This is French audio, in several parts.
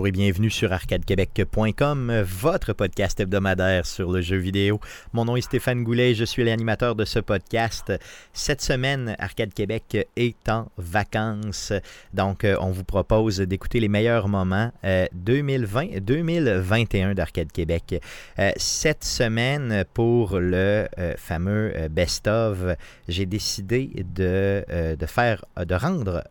Bonjour et bienvenue sur arcadequebec.com, votre podcast hebdomadaire sur le jeu vidéo. Mon nom est Stéphane Goulet et je suis l'animateur de ce podcast. Cette semaine, Arcade Québec est en vacances. Donc, euh, on vous propose d'écouter les meilleurs moments 2020-2021 euh, d'Arcade Québec. Euh, cette semaine, pour le fameux best-of, j'ai décidé de, de, faire, de rendre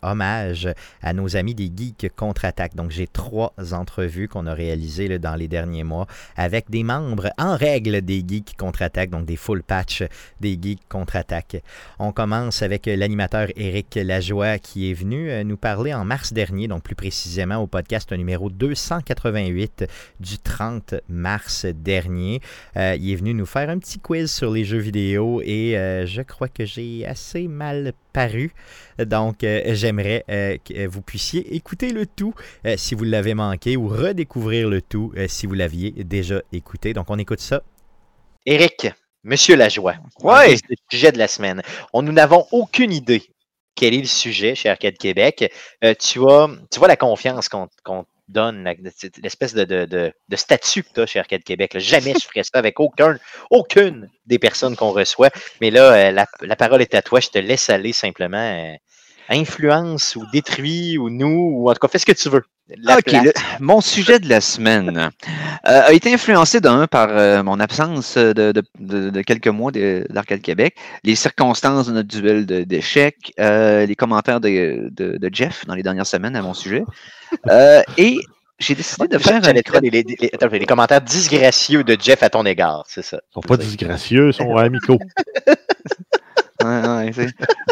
hommage à nos amis des Geeks Contre-Attaque. Donc, j'ai trois entrevues qu'on a réalisées dans les derniers mois avec des membres en règle des Geeks Contre-Attaque, donc des full patch des Geeks Contre-Attaque. On commence avec l'animateur Éric Lajoie qui est venu euh, nous parler en mars dernier, donc plus précisément au podcast numéro 288 du 30 mars dernier. Euh, il est venu nous faire un petit quiz sur les jeux vidéo et euh, je crois que j'ai assez mal paru. Donc, j'aimerais que vous puissiez écouter le tout si vous l'avez manqué ou redécouvrir le tout si vous l'aviez déjà écouté. Donc, on écoute ça. Éric, Monsieur Lajoie, ouais. le sujet de la semaine? On, nous n'avons aucune idée quel est le sujet chez Arcade Québec. Euh, tu, vois, tu vois la confiance qu'on donne, l'espèce de, de, statut que tu as chez Arcade Québec. Jamais je ferais ça avec aucun, aucune des personnes qu'on reçoit. Mais là, euh, la, parole est à toi. Je te laisse aller simplement. Euh, influence ou détruit ou nous, ou en tout cas, fais ce que tu veux. OK, mon sujet de la semaine euh, a été influencé d'un par euh, mon absence de, quelques mois d'Arcade Québec, les circonstances de notre duel d'échecs, euh, les commentaires de, Jeff dans les dernières semaines à mon sujet. Et j'ai décidé de faire les, les, les, commentaires disgracieux de Jeff à ton égard, c'est ça. Ils sont pas disgracieux, ils sont amicaux.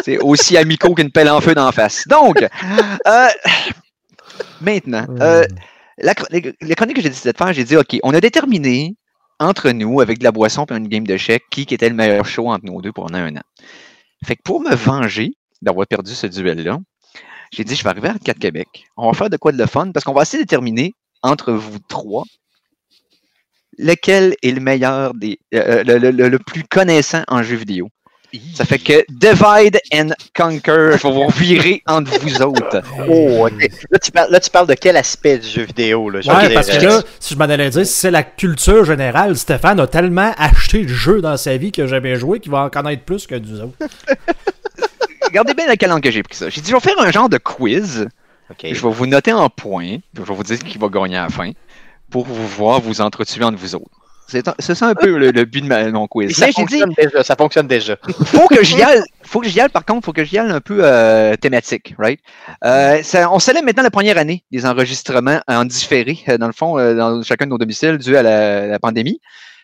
c'est aussi amicaux qu'une pelle en feu d'en face. Donc, euh, maintenant, euh, la, chronique que j'ai décidé de faire, j'ai dit, OK, on a déterminé entre nous, avec de la boisson et une game de chèque, qui était le meilleur show entre nous deux pendant un an. Fait que pour me venger d'avoir perdu ce duel-là, j'ai dit, je vais arriver à 4 Québec. On va faire de quoi de le fun, parce qu'on va essayer de déterminer entre vous trois lequel est le meilleur des, euh, le, plus connaissant en jeu vidéo. Ça fait que divide and conquer. Je vais vous virer entre vous autres. Oh, ok. Là tu, parles, là, tu parles de quel aspect du jeu vidéo? Là, ouais, parce que là, si je m'en allais dire, si c'est la culture générale, Stéphane a tellement acheté de jeux dans sa vie que jamais joué qu'il va en connaître plus que nous autres. Regardez bien la langue que j'ai pris ça. J'ai dit, je vais faire un genre de quiz. Je vais vous noter en points. Je vais vous dire qui va gagner à la fin pour vous voir vous entretuer entre vous autres. C'est ça un peu le, but de mon quiz. Ça, fonctionne déjà, ça fonctionne déjà. faut que j'y aille. Faut que j'y aille, par contre, faut que j'y aille un peu euh, thématique, right? Euh, on célèbre maintenant la première année des enregistrements en différé, euh, dans le fond, dans chacun de nos domiciles, dû à la, pandémie.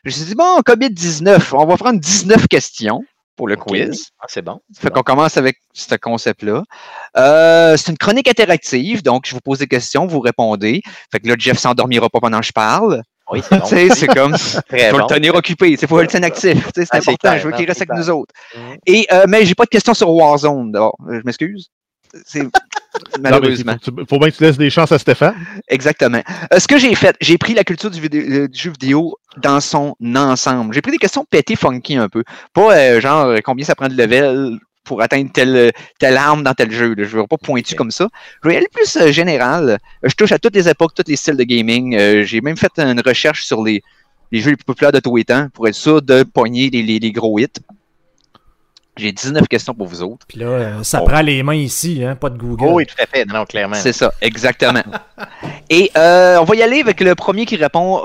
Je me suis dit, bon, COVID-19, on va prendre 19 questions pour le quiz. Ah, c'est bon. Fait qu'on commence avec ce concept-là. c'est une chronique interactive, donc je vous pose des questions, vous répondez. Fait que là, Jeff s'endormira pas pendant que je parle. Oui, c'est bon. c'est comme, il faut le tenir occupé, il faut le tenir actif, c'est ah, important, je veux qu'il reste avec nous autres. Mm. Et, euh, mais j'ai pas de questions sur Warzone, d'abord, je m'excuse. C'est malheureusement. Il faut bien que tu laisses des chances à Stéphane. Exactement. Euh, ce que j'ai fait, j'ai pris la culture du, euh, du, jeu vidéo dans son ensemble. J'ai pris des questions pétées funky un peu. Pas euh, genre combien ça prend de level, pour atteindre telle, telle arme dans tel jeu. Je ne veux pas pointu comme ça. Je vais aller plus euh, général. Je touche à toutes les époques, tous les styles de gaming. J'ai même fait une recherche sur les, les jeux les plus populaires de tous les temps pour être sûr de pogner les, les, gros hits. J'ai 19 questions pour vous autres. Puis là, euh, ça prend les mains ici, hein, pas de Google. Oh oui, tout à fait. Non, clairement. C'est ça, exactement. Et on va y aller avec le premier qui répond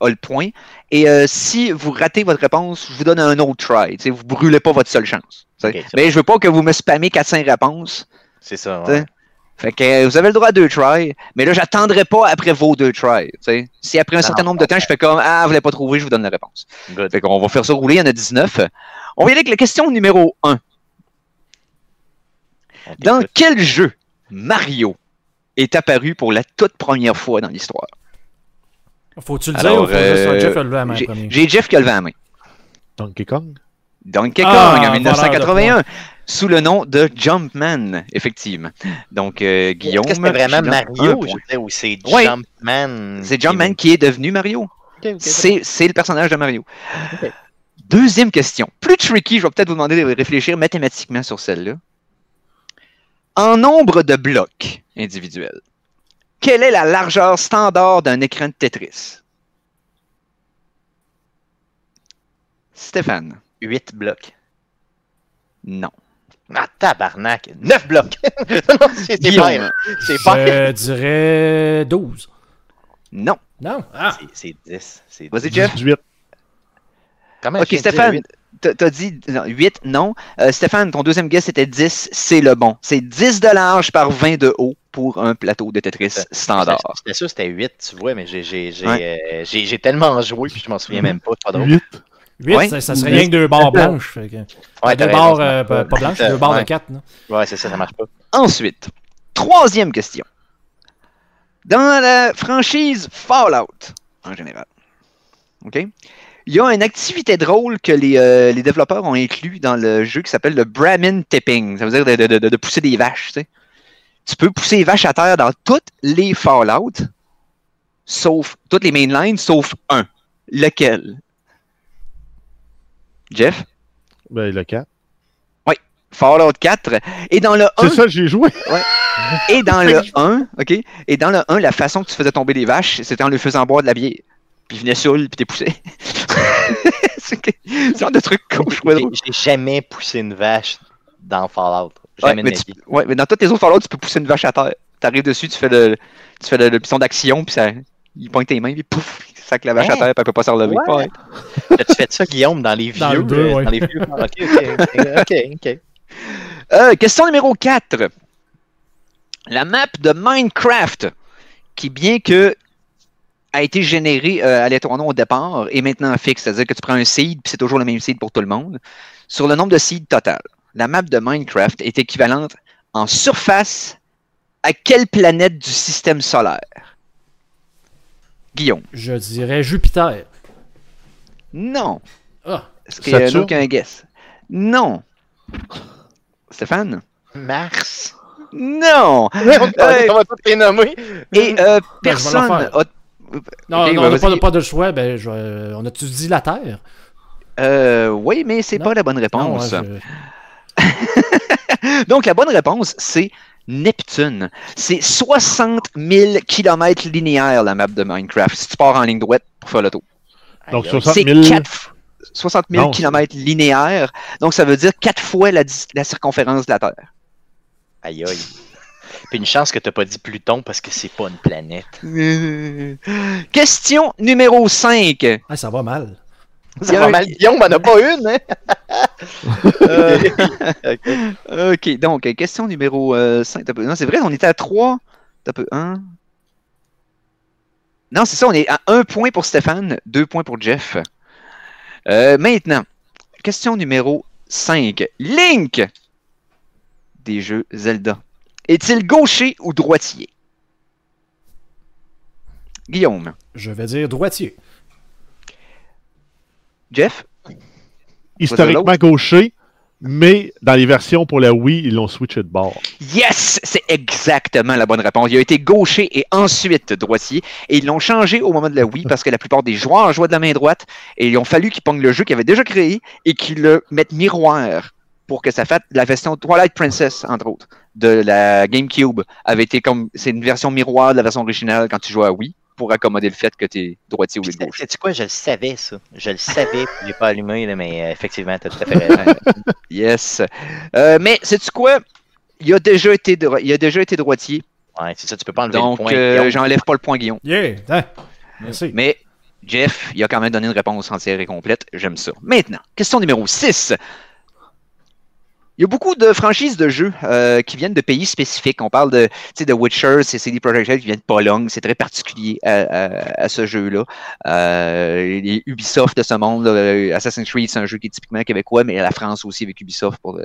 a le point. Et euh, si vous ratez votre réponse, je vous donne un autre try. Vous ne brûlez pas votre seule chance. mais je veux pas que vous me spammez 4-5 réponses. C'est ça. Fait que euh, vous avez le droit à deux tries, mais là, j'attendrai pas après vos deux tries. Si après un certain nombre de temps, je fais comme Ah, vous l'avez pas trouvé, je vous donne la réponse. Fait qu'on va faire ça rouler, il y en a 19. On va y aller avec la question numéro 1. Dans quel jeu Mario est apparu pour la toute première fois dans l'histoire? Faut-tu le dire ou faut euh, Jeff a levé la main J'ai Jeff qui a levé la main. Donkey Kong? Donkey ah, Kong en 1981, sous le nom de Jumpman, effectivement. Donc, euh, Guillaume. Est-ce que c'est vraiment Mario? ou c'est Jumpman? C'est Jumpman qui est devenu Mario. c'est le personnage de Mario. Deuxième question. Plus tricky, je vais peut-être vous demander de réfléchir mathématiquement sur celle-là. En nombre de blocs individuels, Quelle est la largeur standard d'un écran de Tetris? Stéphane. 8 blocs. Non. Ah, tabarnak. 9 blocs. Non, c'est pas. C'est pas. Je dirais 12. Non. Non? Ah! C'est- C'est 10. C'est Vas-y, Jeff. 18. Comment Ok, Stéphane, t'as dit non, 8, non. Euh, Stéphane, ton deuxième guess c'était 10, c'est le bon. C'est 10 de large par 20 de haut pour un plateau de Tetris standard. C'était sûr que c'était 8, tu vois, mais j'ai- j'ai j'ai, Ouais. euh, j'ai- tellement joué puis je m'en souviens même pas. Pas drôle. 8. 8, Ouais. ça, ça serait rien que deux barres blanches. fait que- Ouais, deux barres, euh, pas, pas blanches, deux barres de 4. Ouais, c'est ça, ça marche pas. Ensuite, troisième question. Dans la franchise Fallout, en général, OK? Il y a une activité drôle que les, euh, les développeurs ont inclus dans le jeu qui s'appelle le Brahmin Tipping. Ça veut dire de, de- de- de pousser des vaches, tu sais. Tu peux pousser les vaches à terre dans toutes les Fallout, sauf toutes les mainlines, sauf un. Lequel? Jeff? Ben, le 4. Fallout 4. Et dans le 1, C'est ça, j'ai joué. Et dans le 1, OK? Et dans le 1, la façon que tu faisais tomber les vaches, c'était en leur faisant boire de la bière. Puis ils venaient saouls, puis t'es poussé. c'est que- le genre de truc con, J'ai jamais poussé une vache dans Fallout. Ouais, Jamais mais de ma tu- vie. ouais, mais dans tous les autres Fallout, tu peux pousser une vache à terre. T'arrives dessus, tu fais le, tu fais le, le piston d'action, puis ça, il pointe tes mains, puis pouf, sac la vache à Hein? terre, elle peut pas se relever. Ouais. Ouais. As-tu fait ça, Guillaume, dans les vieux? Dans le deux, euh, ouais. Dans les vieux. Ok, ok, ok, ok. Euh, question numéro 4. La map de Minecraft, qui bien que a été générée euh, aléatoirement au départ, est maintenant fixe, c'est-à-dire que tu prends un seed, puis c'est toujours le même seed pour tout le monde, sur le nombre de seeds total. La map de Minecraft est équivalente en surface à quelle planète du système solaire? Guillaume. Je dirais Jupiter. Non. Ah! Est-ce qu'il y a Saturne? aucun guess? Non. Stéphane? Mars. Non. tous les nommer. Et euh, personne a Non, ben, on n'a pas, de choix. Ben, je, euh, on a-tu dit la Terre? Euh, oui, mais c'est pas la bonne Non, réponse. ouais, je- Donc, la bonne réponse, c'est Neptune. C'est 60 000 km linéaires, la map de Minecraft, si tu pars en ligne droite pour faire le tour. Donc, Aïe, aïe. 60 C'est 000. 4 60 000 Non, km linéaires. Donc, ça veut dire 4 fois la, circonférence de la Terre. Aïe, aïe. Puis une chance que t'as pas dit Pluton parce que c'est pas une planète. Question numéro 5. Ah, ça va mal. Ça va mal, Guillaume, on en a pas une, hein? Ok. OK, donc, euh, question numéro 5. Non, c'est vrai, on était à 3. T'as peu 1. Non, c'est ça, on est à 1 point pour Stéphane, 2 points pour Jeff. Euh, maintenant, question numéro 5. Link des jeux Zelda. Est-il gaucher ou droitier? Guillaume. Je vais dire droitier. Jeff? Historiquement gaucher, mais dans les versions pour la Wii, ils l'ont switché de bord. Yes! C'est exactement la bonne réponse. Il a été gaucher et ensuite droitier. Et ils l'ont changé au moment de la Wii parce que la plupart des joueurs jouaient de la main droite. Et il ont fallu qu'ils pognent le jeu qu'ils avaient déjà créé et qu'ils le mettent miroir pour que ça fasse la version Twilight Princess, entre autres, de la GameCube. avait été comme. C'est une version miroir de la version originale quand tu jouais à Wii pour accommoder le fait que tu es droitier au lieu de gauche. Sais-tu quoi? Je le savais, ça. Je le savais, puis je l'ai pas allumé, là, mais euh, effectivement, t'as tout à fait raison. Yes. Euh, mais sais-tu quoi? Il a déjà été, dro- il a déjà été droitier. Ouais, c'est ça, tu peux pas enlever Donc, le point. euh, Guillaume. j'enlève pas le point Guillaume. Yeah! Hein? Merci. Mais Jeff, il a quand même donné une réponse entière et complète. J'aime ça. Maintenant, question numéro 6. Il y a beaucoup de franchises de jeux euh, qui viennent de pays spécifiques. On parle de, de Witcher, c'est CD Projekt Red qui vient de Pologne. C'est très particulier à, à- à ce jeu-là. Euh, les Ubisoft de ce monde, là, euh, Assassin's Creed, c'est un jeu qui est typiquement québécois, mais la France aussi avec Ubisoft pour le-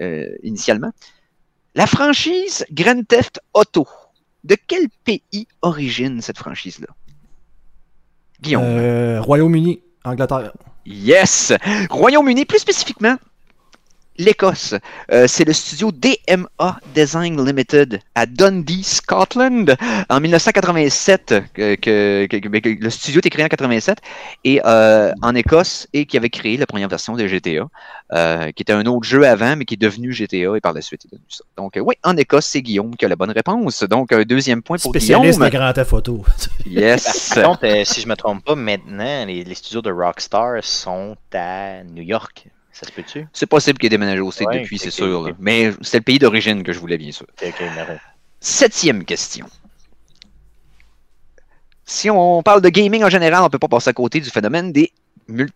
euh, initialement. La franchise Grand Theft Auto. De quel pays origine cette franchise-là? Guillaume. Euh, Royaume-Uni, Angleterre. Yes! Royaume-Uni, plus spécifiquement, l'Écosse. Euh, c'est le studio DMA Design Limited à Dundee, Scotland, en 1987. Que, que- que- que- que le studio était créé en 87 et euh, en Écosse et qui avait créé la première version de GTA, euh, qui était un autre jeu avant, mais qui est devenu GTA et par la suite est devenu ça. Donc, euh, oui, en Écosse, c'est Guillaume qui a la bonne réponse. Donc, un deuxième point pour Spécialiste de Guillaume. grand theft photo. Yes. Par contre, euh, si je me trompe pas, maintenant, les, les studios de Rockstar sont à New York. Ça se peut-tu? C'est possible qu'il ait déménagé au States Ouais, depuis, c'est sûr. Mais c'est le pays d'origine que je voulais, bien sûr. Merveilleux. Septième question. Si on parle de gaming en général, on ne peut pas passer à côté du phénomène des,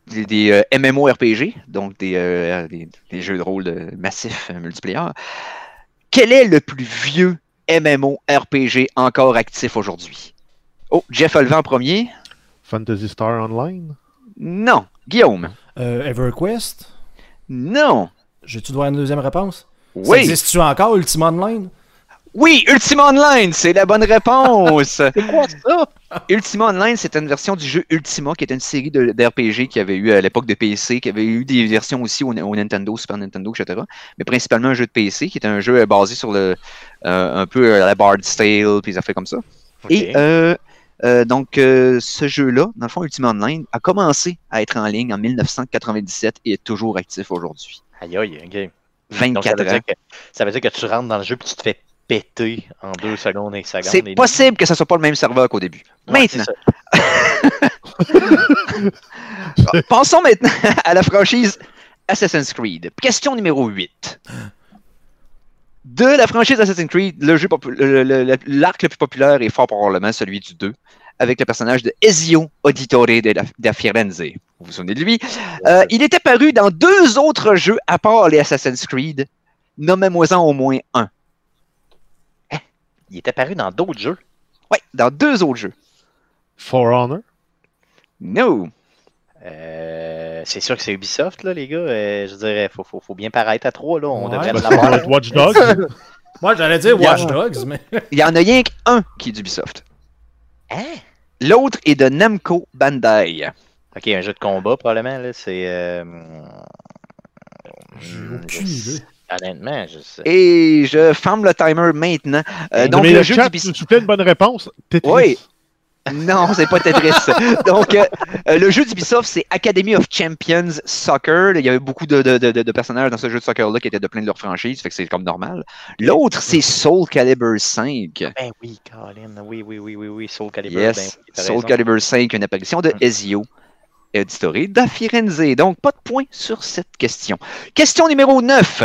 des, des, euh, MMORPG, donc des, euh, des- des jeux de rôle de- massifs euh, multiplayer. Quel est le plus vieux MMORPG encore actif aujourd'hui? Oh, Jeff a levé en premier. Fantasy Star Online? Non. Guillaume. Euh, EverQuest? Non. J'ai-tu droit à une deuxième réponse? Ça Oui. existe-tu encore, Ultima Online? Oui, Ultima Online, c'est la bonne réponse. C'est quoi ça? Ultima Online, c'est une version du jeu Ultima, qui est une série d'RPG qui avait eu à l'époque de PC, qui avait eu des versions aussi au, au Nintendo, Super Nintendo, etc. Mais principalement un jeu de PC, qui est un jeu basé sur le euh, un peu la Bard's Tale, puis des affaires comme ça. Et euh, euh, donc, euh, ce jeu-là, dans le fond, Ultima Online, a commencé à être en ligne en 1997 et est toujours actif aujourd'hui. Aïe, aïe, ok. Donc, ça 24 veut, ans. dire que, ça veut dire que tu rentres dans le jeu puis tu te fais péter en deux secondes et secondes. C'est possible que ce soit pas le même serveur qu'au début. Ouais, Maintenant, ça. Passons maintenant à la franchise Assassin's Creed. Question numéro 8. De la franchise Assassin's Creed, le jeu popu- le- le- le- l'arc le plus populaire est fort probablement celui du 2, avec le personnage de Ezio Auditore de, la- Firenze. Vous vous souvenez de lui? Euh, il était paru dans deux autres jeux à part les Assassin's Creed. Nommez-moi-en au moins un. Il est apparu dans d'autres jeux? Oui, dans deux autres jeux. For Honor? No. Euh, c'est sûr que c'est Ubisoft, là, les gars. Euh, je dirais, faut, faut, faut bien paraître à trois, là. On Ouais. devrait l'avoir. Watch Dogs. Moi, j'allais dire Il y a- Watch Dogs, mais. Il y en a rien qu'un qui est d'Ubisoft. Hein? L'autre est de Namco Bandai. Ok, un jeu de combat, probablement, là. C'est. euh, J'ai aucune je- idée. Honnêtement, je sais. Et je ferme le timer maintenant. Euh, donc, Mais le le jeu chat, vous plaît, une bonne réponse. Tetris. Oui. Non, c'est pas Tetris. Donc, euh, euh, le jeu d'Ubisoft, c'est Academy of Champions Soccer. Il y avait beaucoup de, de- de- de personnages dans ce jeu de soccer-là qui étaient de plein de leurs franchises, fait que c'est comme normal. L'autre, c'est Soul Calibur 5. Ben oui, Colin. Oui, oui, oui, oui, oui. Soul Calibur. ben Yes, t'as Soul. Calibur 5, une apparition de Mm. Ezio Auditore da Firenze. Donc, pas de point sur cette question. Question numéro 9.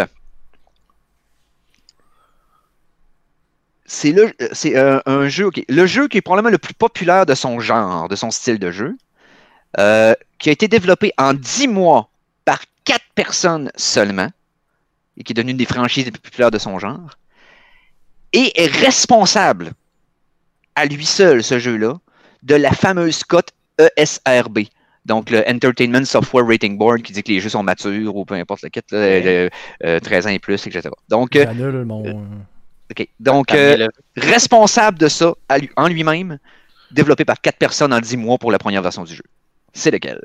C'est le, euh, c'est euh, un jeu, le jeu qui est probablement le plus populaire de son genre, de son style de jeu, euh, qui a été développé en 10 mois par 4 personnes seulement, et qui est devenu une des franchises les plus populaires de son genre, et est responsable à lui seul, ce jeu-là, de la fameuse cote ESRB. Donc, le Entertainment Software Rating Board qui dit que les jeux sont matures ou peu importe le kit, là, Ouais. euh, euh, 13 ans et plus, etc. Donc, euh, mon. Ok. Donc euh, responsable de ça à lui- en lui-même, développé par 4 personnes en 10 mois pour la première version du jeu. C'est lequel?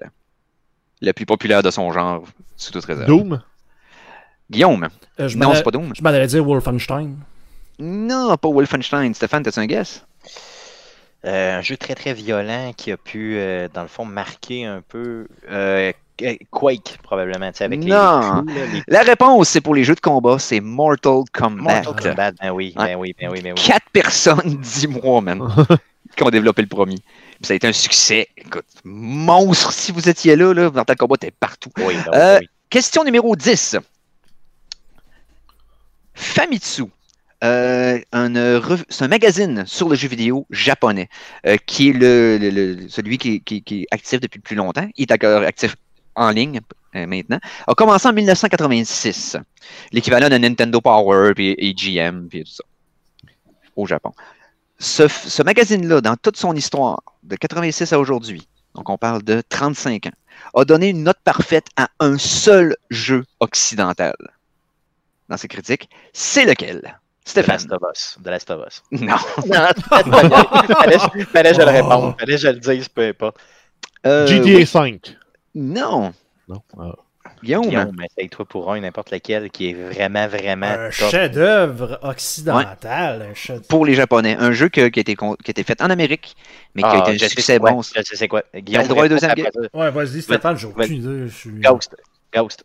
Le plus populaire de son genre, sous toute réserve. Doom? Guillaume. Euh, je Non, c'est pas Doom. Je m'en allais dire Wolfenstein. Non, pas Wolfenstein. Stéphane, t'as-tu un guess? Euh, un jeu très très violent qui a pu, euh, dans le fond, marquer un peu euh, Quake, probablement, avec Non. les, les La réponse, c'est pour les jeux de combat, c'est Mortal Kombat. Mortal Kombat. Ben oui, ben oui, ben oui, ben oui. Quatre personnes, 10 mois, man, qui ont développé le premier. Puis ça a été un succès. Écoute, monstre, si vous étiez là, là Mortal Kombat était partout. Oui, ben oui, Euh, ben oui. Question numéro 10. Famitsu. euh, un, euh, c'est un magazine sur le jeu vidéo japonais euh, qui est le, le- le- celui qui, qui- qui est actif depuis le plus longtemps. Il est encore actif en ligne euh, maintenant. A commencé en 1986. L'équivalent de Nintendo Power puis EGM puis tout ça au Japon. Ce, magazine-là, dans toute son histoire, de 86 à aujourd'hui, donc on parle de 35 ans, a donné une note parfaite à un seul jeu occidental. Dans ses critiques, c'est lequel? The Stéphane. Last of Us. The Last of Us. Non. Non, fallait, je le réponde. Fallait que je le dise, peu importe. Euh, GTA oui. 5. Non. Non. Ah. Guillaume, Guillaume, essaye-toi pour un, n'importe lequel, qui est vraiment, vraiment Un chef-d'œuvre occidental. un chef- pour les Japonais, un jeu que- qui, a été, con- qui a été fait en Amérique, mais qui a Ah, été un je sais succès c'est quoi, bon. Je sais c'est quoi. Guillaume, le droit réponds deuxième. Ouais, vas-y, Stéphane, j'ai aucune idée. je suis- Ghost. Ghost.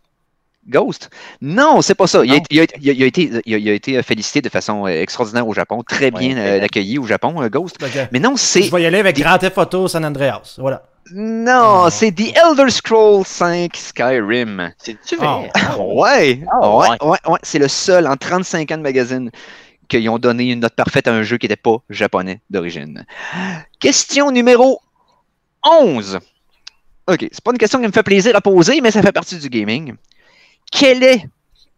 Ghost? Non, c'est pas ça. Il a, été- il a été- il a- il a été, il a- il a été félicité de façon euh, extraordinaire au Japon, très bien Ouais, euh, ouais. accueilli au Japon, euh, Ghost. Que Mais non, c'est Je vais y aller avec Grand Theft Auto San Andreas. Voilà. non, Oh. c'est The Elder Scrolls 5 Skyrim. C'est-tu Ah, vrai? Ouais, Ah, ouais, ouais. ouais, ouais. C'est le seul en 35 ans de magazine qu'ils ont donné une note parfaite à un jeu qui n'était pas japonais d'origine. Question numéro 11. Ok, c'est pas une question qui me fait plaisir à poser, mais ça fait partie du gaming. Quel est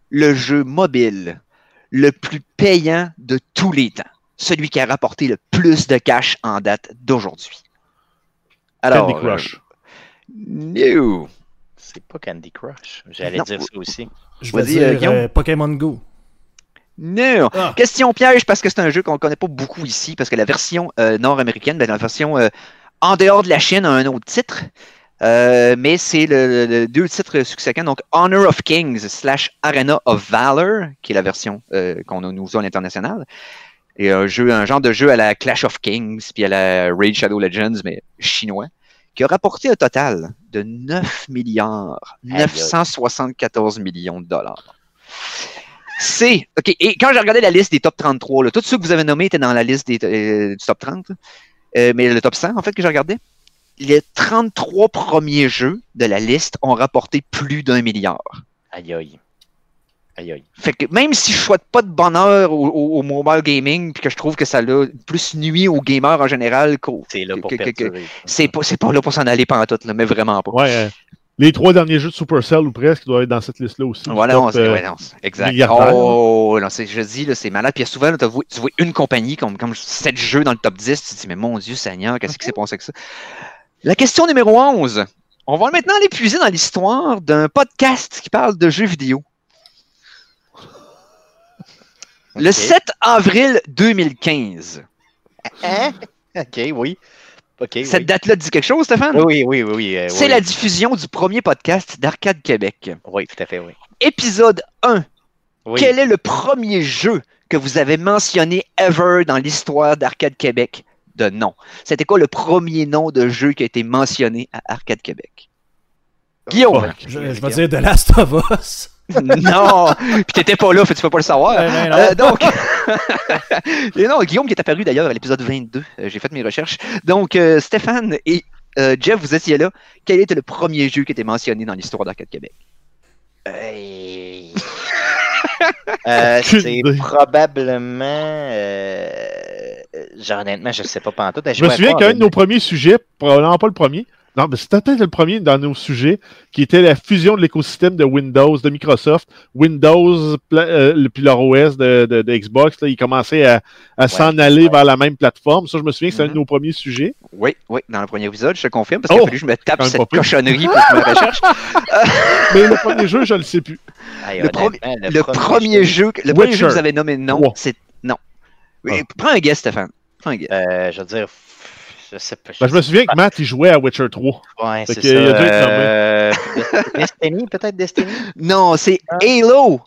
le jeu mobile le plus payant de tous les temps? Celui qui a rapporté le plus de cash en date d'aujourd'hui. Alors, Candy Crush. euh, no. C'est pas Candy Crush. J'allais Non. dire ça aussi. Je vais dire euh, euh, Pokémon Go. Non. Ah. Question piège parce que c'est un jeu qu'on ne connaît pas beaucoup ici, parce que la version euh, nord-américaine, ben, la version euh, en dehors de la Chine a un autre titre. Euh, mais c'est le, deux titres successants, donc Honor of Kings slash Arena of Valor, qui est la version euh, qu'on a nous a à l'international. Et un jeu, un genre de jeu à la Clash of Kings, puis à la Raid Shadow Legends, mais chinois, qui a rapporté un total de 9 milliards, Aïe, aïe. 974 millions de dollars. C'est. OK. Et quand j'ai regardé la liste des top 33, là, tous ceux que vous avez nommés étaient dans la liste des, euh, du top 30. euh, mais le top 100, en fait, que j'ai regardé. Les 33 premiers jeux de la liste ont rapporté plus d'un milliard. Aïe aïe. Aïe aïe. Fait que même si je souhaite pas de bonheur au, au- au mobile gaming, puis que je trouve que ça l'a plus nuit aux gamers en général, qu'au- C'est là pour c'est pas, c'est pas là pour s'en aller pendant tout, là, mais vraiment pas. Ouais, euh, les trois derniers jeux de Supercell ou presque doivent être dans cette liste-là aussi. Voilà, c'est- euh, ouais, non, c'est- exact. Oh, non, c'est, je dis, là, c'est malade. Puis souvent, là, t'as vu- tu vois une compagnie comme, comme 7 jeux dans le top 10, tu te dis, mais mon Dieu Seigneur, qu'est-ce qui s'est passé avec ça? La question numéro 11. On va maintenant aller puiser dans l'histoire d'un podcast qui parle de jeux vidéo. Le Ok. 7 avril 2015. Hein? Ok, oui. Cette oui. date-là dit quelque chose, Stéphane? Oui, oui, oui, euh, C'est oui. la diffusion du premier podcast d'Arcade Québec. Oui, tout à fait, oui. Épisode 1. Oui. Quel est le premier jeu que vous avez mentionné ever dans l'histoire d'Arcade Québec? De nom? C'était quoi le premier nom de jeu qui a été mentionné à Arcade Québec? Guillaume! Fuck. Je, je vais dire The Last of Us. non! Puis t'étais pas là, fait tu peux pas le savoir. Ben, ben, non. Euh, donc, et non, Guillaume qui est apparu d'ailleurs à l'épisode 22. Euh, J'ai fait mes recherches. Donc, euh, Stéphane et euh, Jeff, vous étiez là. Quel était le premier jeu qui était mentionné dans l'histoire d'Arcade Québec? Euh, c'est probablement. Euh, genre, honnêtement, je sais pas pantoute. Je me souviens qu'un de nos premiers sujets, probablement pas le premier, non, mais c'était peut-être le premier dans nos sujets, qui était la fusion de l'écosystème de Windows, de Microsoft, Windows, euh, le- puis leur OS de, de- de Xbox, là, ils commençaient à, à s'en aller ouais. vers la même plateforme. Ça, je me souviens que c'était un de Mhm. nos premiers sujets. Oui, oui, dans le premier épisode, je te confirme, parce qu'il Oh! a fallu que je me tape cette pas cochonnerie pour mes recherches. Mais le premier jeu, je le sais plus. Le, premier- le premier jeu, que- le premier jeu que vous avez nommé non, c'est non. Oui, Ah. Prends un guess, Stéphane. Prends un guess. Euh, je veux dire. Je sais pas. Ben, je me souviens que Matt, il jouait à Witcher 3. Ouais, c'est ça. a être nommé. euh, Destiny, peut-être Destiny? Non, c'est Ah. Halo.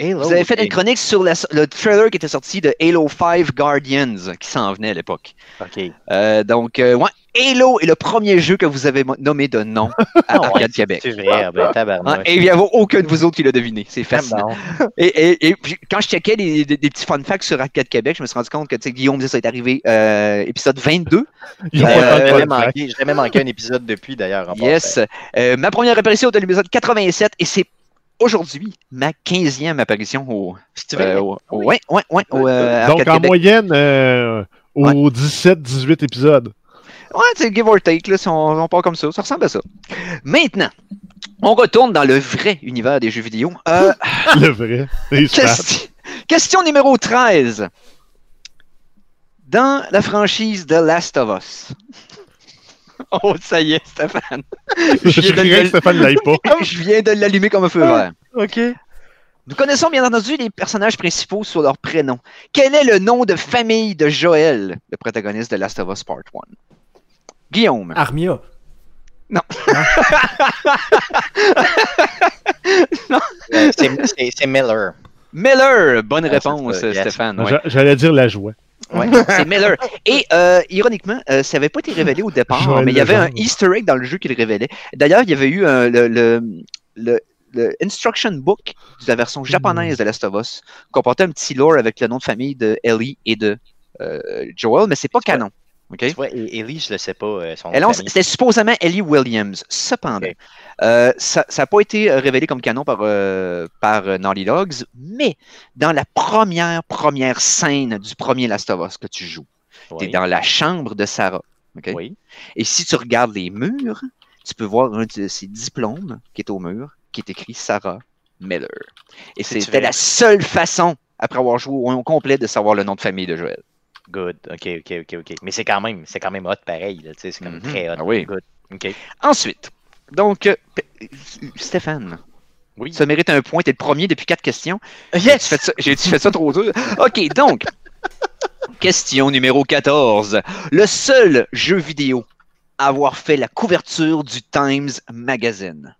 Halo, Vous avez fait une chronique sur la- le trailer qui était sorti de Halo 5 Guardians, qui s'en venait à l'époque. Ok. Euh, donc, euh, ouais, Halo est le premier jeu que vous avez nommé de nom à Arcade Québec. C'est vrai, ben tabarnak. et il n'y avait aucun de vous autres qui l'a deviné. C'est Ah, fascinant. Et, et- et puis, quand je checkais des, des petits fun facts sur Arcade Québec, je me suis rendu compte que Guillaume disait ça est arrivé euh, épisode 22. Il y a Euh, pas tant de J'ai jamais manqué- un épisode depuis d'ailleurs. Yes. Euh, ma première apparition de l'épisode 87 et c'est aujourd'hui ma 15e apparition au. passant. Si tu veux. euh, au- au- ouais, ouais, ouais. au, euh, Donc, en Québec. moyenne, euh, aux 17-18 épisodes. Ouais, c'est give or take, là, si on, on part comme ça. Ça ressemble à ça. Maintenant, on retourne dans le vrai univers des jeux vidéo. Euh, Le vrai. Question, question numéro 13. Dans la franchise The Last of Us. Oh, ça y est, Stéphane. Je viens de Stéphane l'aille pas. Je viens de l'allumer comme un feu vert. OK. Nous connaissons bien entendu les personnages principaux sur leur prénom. Quel est le nom de famille de Joël, le protagoniste de Last of Us Part 1? Guillaume. Armia. Non. Euh, c'est- Miller. Miller, bonne Ah, réponse. Stéphane. ouais. J'a- J'allais dire la joie. Ouais, c'est Miller. Et euh, ironiquement, euh, ça n'avait pas été révélé au départ, Joël mais il y avait un. Easter egg dans le jeu qui le révélait. D'ailleurs, il y avait eu euh, le, le, le- le instruction book de la version japonaise de Last of Us comportait un petit lore avec le nom de famille de Ellie et de euh, Joel, mais c'est pas canon. Ok? Tu vois, E- Ellie, je le sais pas. euh, son. C'était supposément Ellie Williams. Cependant, euh, ça n'a pas été euh, révélé comme canon par, euh, par Naughty Dogs, mais dans la première, première scène du premier Last of Us que tu joues, tu es Oui. dans la chambre de Sarah. Oui. Et si tu regardes les murs, tu peux voir un de ses diplômes qui est au mur, qui est écrit Sarah Miller. Et c'était la seule façon, après avoir joué au au complet, de savoir le nom de famille de Joël. Good. OK, OK, OK, OK. Mais c'est quand même, c'est quand même hot pareil. là, tu sais, C'est comme Mhm. très hot. Ah oui. Good. OK. Ensuite, donc, euh, Stéphane, Oui. ça mérite un point. T'es le premier depuis quatre questions. Yes! J'ai-tu fait ça, j'ai-tu fait ça trop dur? OK, donc, question numéro 14. Le seul jeu vidéo à avoir fait la couverture du Times Magazine.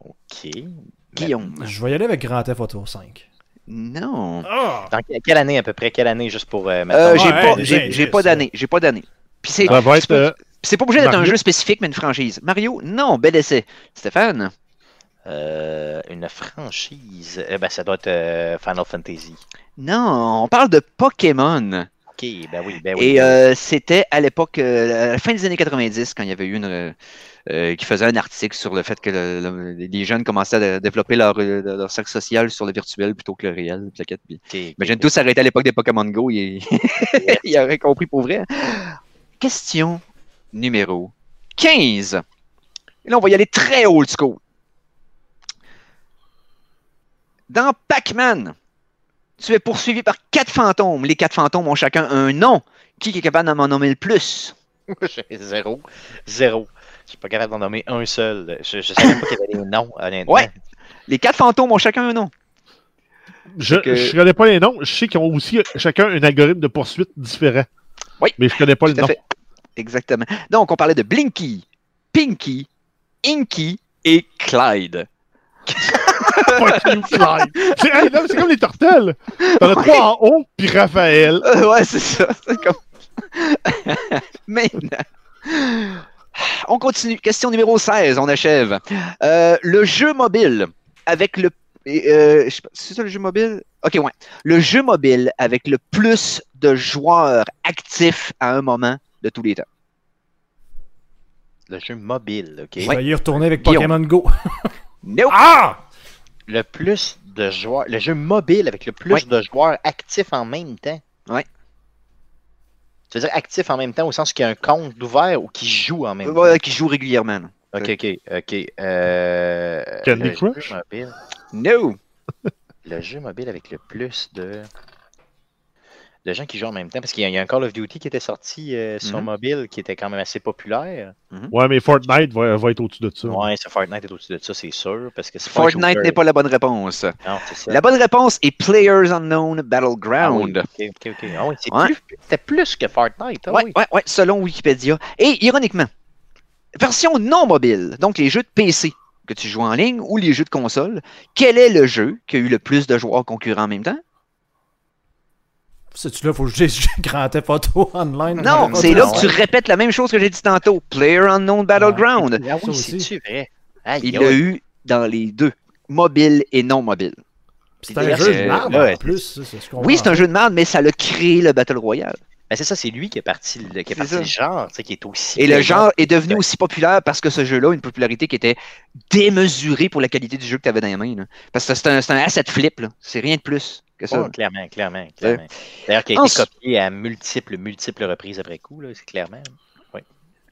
OK. Guillaume. Je vais y aller avec Grand Theft Auto 5. Non. Ah! Dans que- quelle année à peu près? Quelle année juste pour euh, Euh, j'ai Ouais, pas, j'ai pas d'année. J'ai pas d'année. Puis c'est, pas, euh, c'est pas obligé d'être un jeu spécifique, mais une franchise. Mario, non, bel essai. Stéphane, Euh, une franchise. Eh ben, ça doit être euh, Final Fantasy. non, on parle de Pokémon. OK, ben oui, ben oui. Et c'était à l'époque, euh, à la fin des années 90, quand il y avait eu une. Euh, qui faisait un article sur le fait que le- le- les jeunes commençaient à dé- développer leur, euh, leur cercle social sur le virtuel plutôt que le réel. plaquette, puis-. Imagine tous s'arrêter à l'époque des Pokémon Go, il, il aurait compris pour vrai. Question numéro 15. Et là, on va y aller très old school. Dans Pac-Man, tu es poursuivi par quatre fantômes. Les quatre fantômes ont chacun un nom. Qui est capable de m'en nommer le plus? Zéro. Zéro. Je suis pas capable d'en nommer un seul. Je, je savais pas qu'il y avait des noms, honnêtement. Ouais. Les quatre fantômes ont chacun un nom. Je que- je connais pas les noms. Je sais qu'ils ont aussi chacun un algorithme de poursuite différent. Oui. Mais je connais pas le nom. fait. Exactement. Donc, on parlait de Blinky, Pinky, Inky et Clyde. C'est hey, comme les tortelles. T'en as Ouais. trois en haut, puis Raphaël. Euh, ouais, c'est ça. C'est comme. Maintenant. On continue. Question numéro 16, on achève. Euh, le jeu mobile avec le. euh, c'est ça le jeu mobile? Ok, ouais. Le jeu mobile avec le plus de joueurs actifs à un moment de tous les temps. Le jeu mobile, OK? Je vais y retourner avec Guillaume. Pokémon Go. Nope. Ah! Le plus de joueurs. Le jeu mobile avec le plus Ouais. de joueurs actifs en même temps. Ouais. Tu veux dire actifs en même temps au sens qu'il y a un compte ouvert ou qui joue en même Ouais, qui joue régulièrement. là. temps? Ok, ok, ok. Euh, Candy le Crush? Jeu mobile, No! le jeu mobile avec le plus de. De gens qui jouent en même temps. Parce qu'il y, a- il y a un Call of Duty qui était sorti euh, sur Mhm. mobile qui était quand même assez populaire. Ouais, mais Fortnite va, va être au-dessus de ça. Ouais, Fortnite est au-dessus de ça, c'est sûr. Parce que Fortnite n'est pas la bonne réponse. Non, ça. La bonne réponse est Players Unknown Ah oui, Battleground. ok, ok, ok. Ah oui, c'est Ouais. plus- c'était plus que Fortnite. ah ouais, oui. ouais, ouais, selon Wikipédia. Et ironiquement, version non mobile, donc les jeux de PC que tu joues en ligne ou les jeux de console, quel est le jeu qui a eu le plus de joueurs concurrents en même temps? C'est-tu là, faut que je Grand Auto Online? Non, non, c'est là que tu répètes la même chose que j'ai dit tantôt. Player Unknown Battleground. Ah oui, c'est-tu vrai? Aïe, Il l'a eu dans les deux, mobile et non mobile. C'est un jeu de c'est- merde ouais, en plus. ça, c'est ce qu'on Oui, c'est un jeu de merde, mais ça l'a créé le Battle Royale. Ben, c'est ça, c'est lui qui est parti, le, qui est C'est parti ça. le genre, tu sais, qui est aussi. Et le genre est devenu aussi populaire parce que ce jeu-là a une popularité qui était démesurée pour la qualité du jeu que tu avais dans les mains. là. Parce que c'est un, c'est un asset flip, c'est rien de plus que ça. Ouais, clairement, clairement, clairement. D'ailleurs, qui a été copié à multiples, multiples reprises après coup, là, c'est clairement.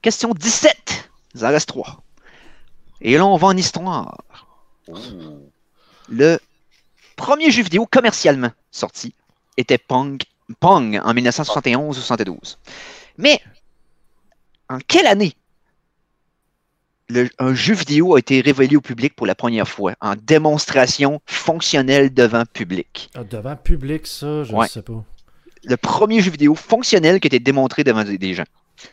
Question 17. Il en reste 3. Et là, on va en histoire. Le premier jeu vidéo commercialement sorti était Pong, Pong en 1971 ou 72. Mais en quelle année le- un jeu vidéo a été révélé au public pour la première fois en démonstration fonctionnelle devant public? Ah, devant public, ça, je Ouais. sais pas. Le premier jeu vidéo fonctionnel qui a été démontré devant des des gens.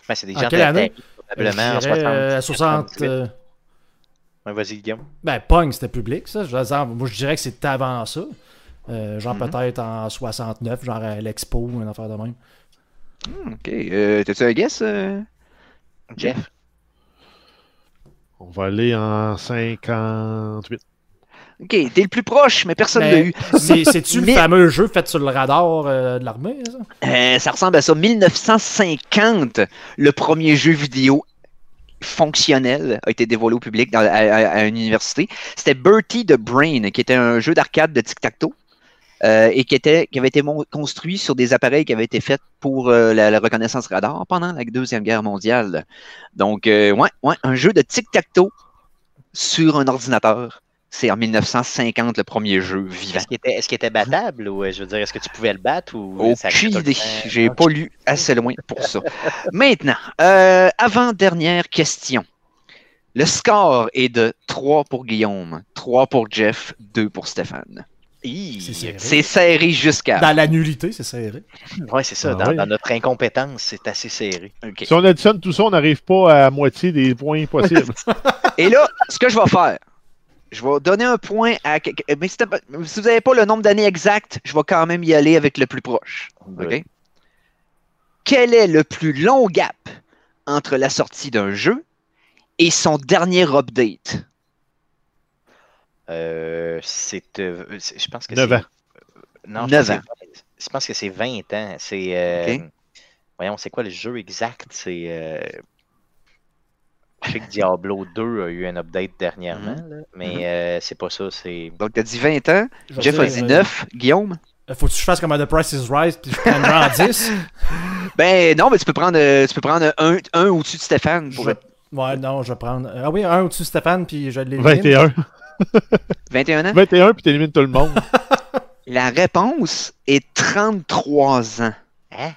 Ben, c'est des En gens quelle de année? Atari, probablement euh, 60. 60. euh, Ouais, Vas-y, Guillaume. ben, Pong, c'était public, ça. Je dire, moi, je dirais que c'était avant ça. Euh, genre Mhm. peut-être en 69, genre à l'Expo, une affaire de même. OK. Euh, T'as-tu un guess? Jeff? On va aller en 58. OK, t'es le plus proche, mais personne ne l'a Mais eu. c'est- C'est-tu le Mais- fameux jeu fait sur le radar euh, de l'armée, ça? Euh, ça ressemble à ça. 1950, le premier jeu vidéo fonctionnel a été dévoilé au public dans- à, à- à une université. C'était Bertie the Brain, qui était un jeu d'arcade de tic-tac-toe. Euh, et qui, était, qui avait été construit sur des appareils qui avaient été faits pour euh, la, la reconnaissance radar pendant la Deuxième Guerre mondiale. Donc, euh, ouais, ouais, un jeu de tic-tac-toe sur un ordinateur. C'est en 1950 le premier jeu vivant. Est-ce qu'il était, battable ou je veux dire, est-ce que tu pouvais le battre ou Aucune idée. J'ai pas lu assez loin pour ça. Maintenant, avant-dernière question. Le score est de 3 pour Guillaume, 3 pour Jeff, 2 pour Stéphane. C'est serré. Jusqu'à. Dans la nullité, c'est serré. Ouais, c'est ça. Ah dans, ouais. dans notre incompétence, c'est assez serré. Si on additionne tout ça, on n'arrive pas à moitié des points possibles. Et là, ce que je vais faire, je vais donner un point à. Mais si, vous n'avez pas le nombre d'années exact, je vais quand même y aller avec le plus proche. OK? Quel est le plus long gap entre la sortie d'un jeu et son dernier update? Euh, c'est, euh, c'est- je pense que 9 c'est- ans. Non, je Neuf pense, ans. que c'est- je pense que c'est 20 ans. C'est. euh. Voyons, c'est quoi le jeu exact? C'est. euh, Je sais que Diablo 2 a eu un update dernièrement, là, mais Mhm. euh, c'est pas ça. C'est. Donc, tu as dit 20 ans. Je vais Jeff a dit euh, 9. Guillaume? Faut que je fasse comme The Price is Right puis je prenne genre 10. Ben non, mais tu peux prendre, euh, tu peux prendre un, un au-dessus de Stéphane pour Je- être Ouais, non, je vais prendre. Ah oui, un au-dessus de Stéphane, puis je l'ai 21. 21 ans? 21, puis t'élimines tout le monde. La réponse est 33 ans. Hein?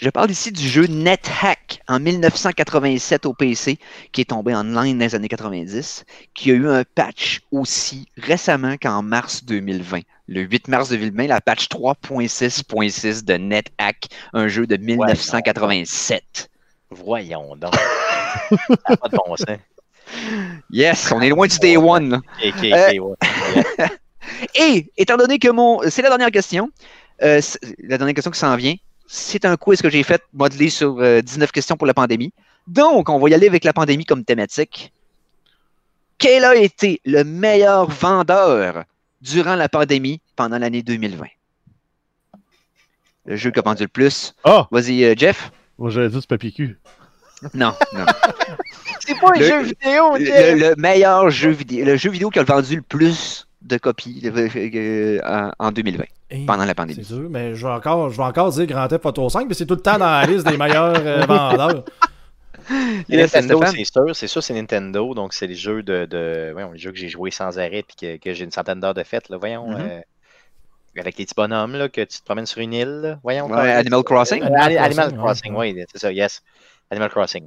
Je parle ici du jeu NetHack en 1987 au PC, qui est tombé en ligne dans les années 90, qui a eu un patch aussi récemment qu'en mars 2020. Le 8 mars 2020, la patch 3.6.6 de NetHack, un jeu de 1987. Voyons donc. Ça a pas de bon sens. Yes, on est loin du day one. là. Ok, ok, Euh, ouais. Et, étant donné que mon. C'est la dernière question. euh, c'est- la dernière question qui s'en vient. C'est un quiz que j'ai fait modelé sur euh, 19 questions pour la pandémie. Donc, on va y aller avec la pandémie comme thématique. Quel a été le meilleur vendeur durant la pandémie pendant l'année 2020? Le jeu qui a vendu le plus. Ah! Vas-y, euh, Jeff? Moi, j'allais dire du papier cul. Non, non. C'est pas un le- jeu vidéo, le, meilleur jeu vidéo, le jeu vidéo qui a vendu le plus de copies euh, euh, en, en 2020, Hey, pendant la pandémie. C'est dur, mais je vais encore, je vais encore dire Grand Theft Auto 5, mais c'est tout le temps dans la liste des meilleurs euh, vendeurs. Nintendo, c'est sûr, c'est sûr, c'est Nintendo, donc c'est les jeux de, de voyons, les jeux que j'ai joués sans arrêt puis que, que j'ai une centaine d'heures de fête, là, voyons, Mhm. euh, avec les petits bonhommes là, que tu te promènes sur une île, là, voyons. Ouais, Animal Crossing. Animal Ani- Animal Crossing, oui, c'est ça, yes, Animal Crossing.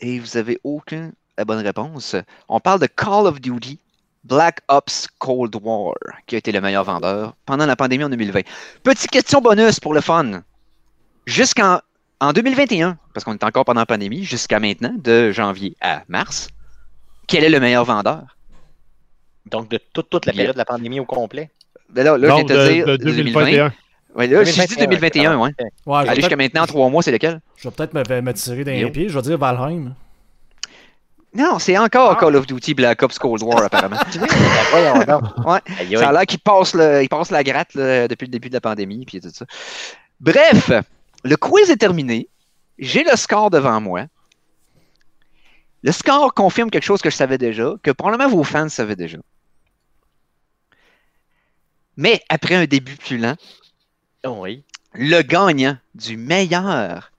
Et vous avez aucune la bonne réponse. On parle de Call of Duty Black Ops Cold War, qui a été le meilleur vendeur pendant la pandémie en 2020. Petite question bonus pour le fun. Jusqu'en en 2021, parce qu'on est encore pendant la pandémie, jusqu'à maintenant, de janvier à mars, quel est le meilleur vendeur? Donc de toute, toute la période de la pandémie au complet. Ben là, là, je Non, viens de te de, dire de 2020. 2021. Ouais, là, je dis 2021, ouais. Ouais, peut-être- jusqu'à maintenant, trois mois, c'est lequel? je vais peut-être me, me tirer dans les Yo. pieds. Je vais dire Valheim. Non, c'est encore Ah. Call of Duty Black Ops Cold War, apparemment. Ouais. Ça a l'air qu'il passe, le, il passe la gratte là, depuis le début de la pandémie puis tout ça. Bref, le quiz est terminé. J'ai le score devant moi. Le score confirme quelque chose que je savais déjà, que probablement vos fans savaient déjà. Mais après un début plus lent, Oui. le gagnant du meilleur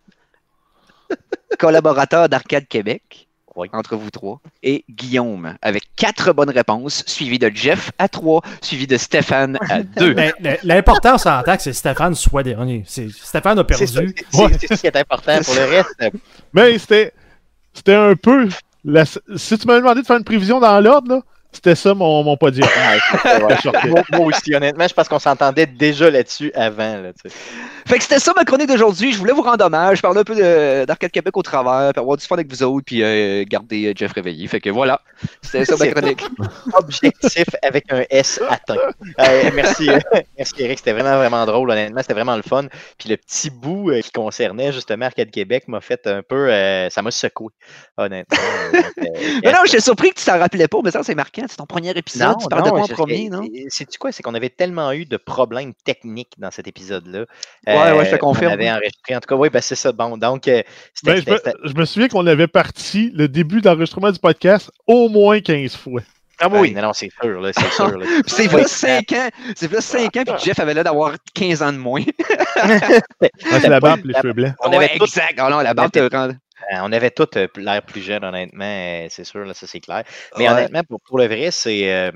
collaborateur d'Arcade Québec, Oui. entre vous trois, est Guillaume, avec quatre bonnes réponses, suivi de Jeff à trois, suivi de Stéphane à deux. Mais le- l'important, on s'entend que c'est Stéphane soit dernier. C'est- Stéphane a C'est perdu. c'est- c'est- c'est ce qui est important. Pour le reste, Mais c'était, c'était un peu. la- si tu m'avais demandé de faire une prévision dans l'ordre, là, C'était ça mon, mon podium. Ouais, ouais. moi, moi aussi, honnêtement, je pense qu'on s'entendait déjà là-dessus avant. Là. Fait que c'était ça ma chronique d'aujourd'hui. Je voulais vous rendre hommage, parler un peu de- d'Arcade Québec au travers, puis avoir du fun avec vous autres, puis euh, garder euh, Jeff réveillé. Fait que voilà, c'était ça ma chronique. Objectif avec un S atteint. Euh, merci, euh, merci Eric, c'était vraiment, vraiment drôle, honnêtement, c'était vraiment le fun. Puis le petit bout qui concernait justement Arcade Québec m'a fait un peu, ça m'a secoué, honnêtement. Mais non, j'étais surpris que tu t'en rappelais pas, mais ça, c'est marquant. C'est ton premier épisode, tu parles de moi en premier, non? C'est-tu quoi? C'est qu'on avait tellement eu de problèmes techniques dans cet épisode-là. Ouais, ouais, je te on confirme. avait enregistré. En tout cas, oui, ben, c'est ça. Bon, donc, euh, c'était. Ben, je, me, c'était- je me souviens qu'on avait parti le début d'enregistrement du podcast au moins 15 fois. Ah oui, non, non, c'est sûr, là, c'est sûr. c'est là 5 ans, c'est là 5 ans, puis Jeff avait l'air d'avoir 15 ans de moins. Ah, c'est la barbe les euh, On cheveux blancs. avait ouais, tout- exact. Oh non, la barbe te rend. Euh, on avait tous euh, l'air plus jeune, honnêtement, euh, c'est sûr, là, ça c'est clair. Mais Ouais. honnêtement, pour, pour le vrai, c'est. euh,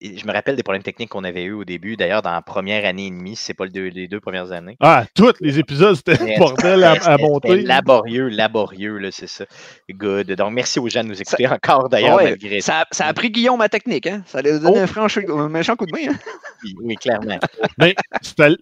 je me rappelle des problèmes techniques qu'on avait eu au début, d'ailleurs, dans la première année et demie, si c'est pas le deux- les deux premières années. Ah, tous les épisodes, c'était un bordel à, à monter. laborieux, laborieux, là, c'est ça. Good. Donc, merci aux gens de nous écouter encore, d'ailleurs, Ouais, malgré Ça, ça a pris Guillaume ma technique, hein? Ça lui a donné Oh. un, un méchant coup de main. Hein? Oui, oui, clairement. Mais c'était-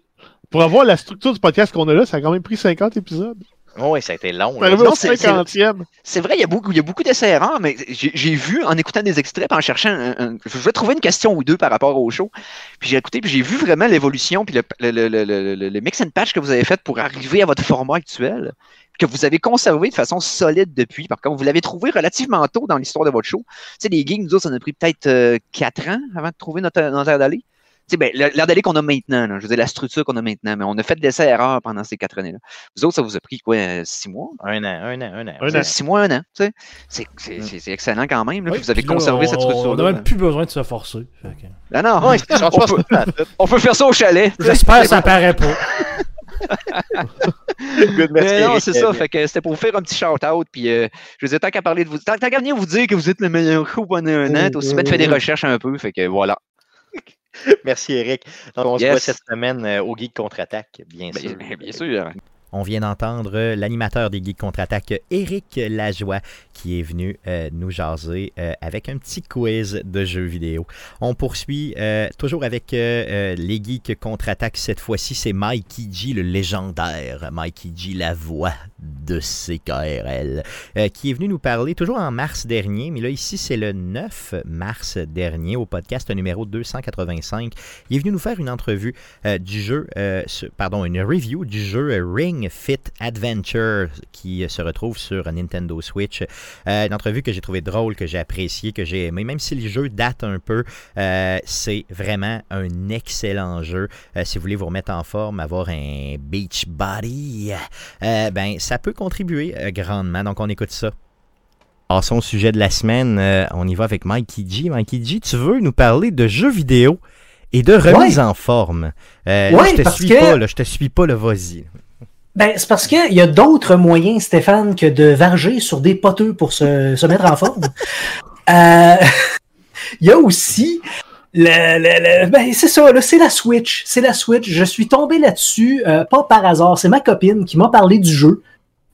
pour avoir la structure du podcast qu'on a là, ça a quand même pris 50 épisodes. Oui, ça a été long. C'est- c'est- 50e. C'est vrai, il y a beaucoup, il y a beaucoup d'essais erreurs, mais j'ai vu en écoutant des extraits, en cherchant, un- un- je vais trouver une question ou deux par rapport au show. Puis j'ai écouté, puis j'ai vu vraiment l'évolution, puis le, le, le, le, le- le mix and patch que vous avez fait pour arriver à votre format actuel, que vous avez conservé de façon solide depuis. Par contre, vous l'avez trouvé relativement tôt dans l'histoire de votre show. Tu sais, les gigs, nous autres, ça nous a pris peut-être euh, quatre ans avant de trouver notre, notre air d'aller. Tu sais, ben, l'air d'aller qu'on a maintenant, là, je veux dire, la structure qu'on a maintenant, mais on a fait des erreurs pendant ces quatre années-là. Vous autres, ça vous a pris quoi, euh, six mois? Un an, un an, un an. Un an. Six mois, un an. tu sais. C'est- C'est c'est- c'est excellent quand même. là, Oui, puis vous avez conservé on- cette On structure-là. n'a même plus besoin de se forcer. fait que- Ah non, change on, peut, on faire ça au chalet. J'espère que ça paraît pas. Good, merci, Mais non, c'est ça. Fait que c'était pour vous faire un petit shout-out. Puis euh, je veux dire, tant qu'à parler de vous, tant, tant qu'à venir vous dire que vous êtes le meilleur show pendant un an, aussi bien de faire des recherches un peu. Fait que voilà. Merci, Eric. Donc, on se voit cette semaine euh, au Geek Contre-Attaque, bien Ben, sûr. bien sûr. On vient d'entendre l'animateur des Geeks Contre-Attaque, Éric Lajoie, qui est venu euh, nous jaser euh, avec un petit quiz de jeux vidéo. On poursuit euh, toujours avec les Geeks Contre-Attaque. Cette fois-ci, c'est Mikey G, le légendaire Mikey G, la voix de CKRL, qui est venu nous parler toujours en mars dernier, mais là, ici, c'est le 9 mars dernier, au podcast numéro 285. Il est venu nous faire une entrevue du jeu, pardon, une review du jeu euh, Ring Fit Adventure qui euh, se retrouve sur Nintendo Switch. Euh, une entrevue que j'ai trouvé drôle, que j'ai appréciée, que j'ai aimé, même si le jeu date un peu, euh, c'est vraiment un excellent jeu. Euh, si vous voulez vous remettre en forme, avoir un beach body, euh, ben ça peut contribuer euh, grandement. Donc on écoute ça. Passons au sujet de la semaine. Euh, on y va avec Mikey G. Mikey G, tu veux nous parler de jeux vidéo et de remise en forme? Euh, là, Ouais, je te parce suis que- pas, là, je te suis pas, le vas-y. Ben, c'est parce qu'il y a d'autres moyens, Stéphane, que de varger sur des poteux pour se, se mettre en forme. Euh, Il y a aussi le, le- le- ben, c'est ça, là, c'est la Switch. C'est la Switch. Je suis tombé là-dessus, euh, pas par hasard. C'est ma copine qui m'a parlé du jeu.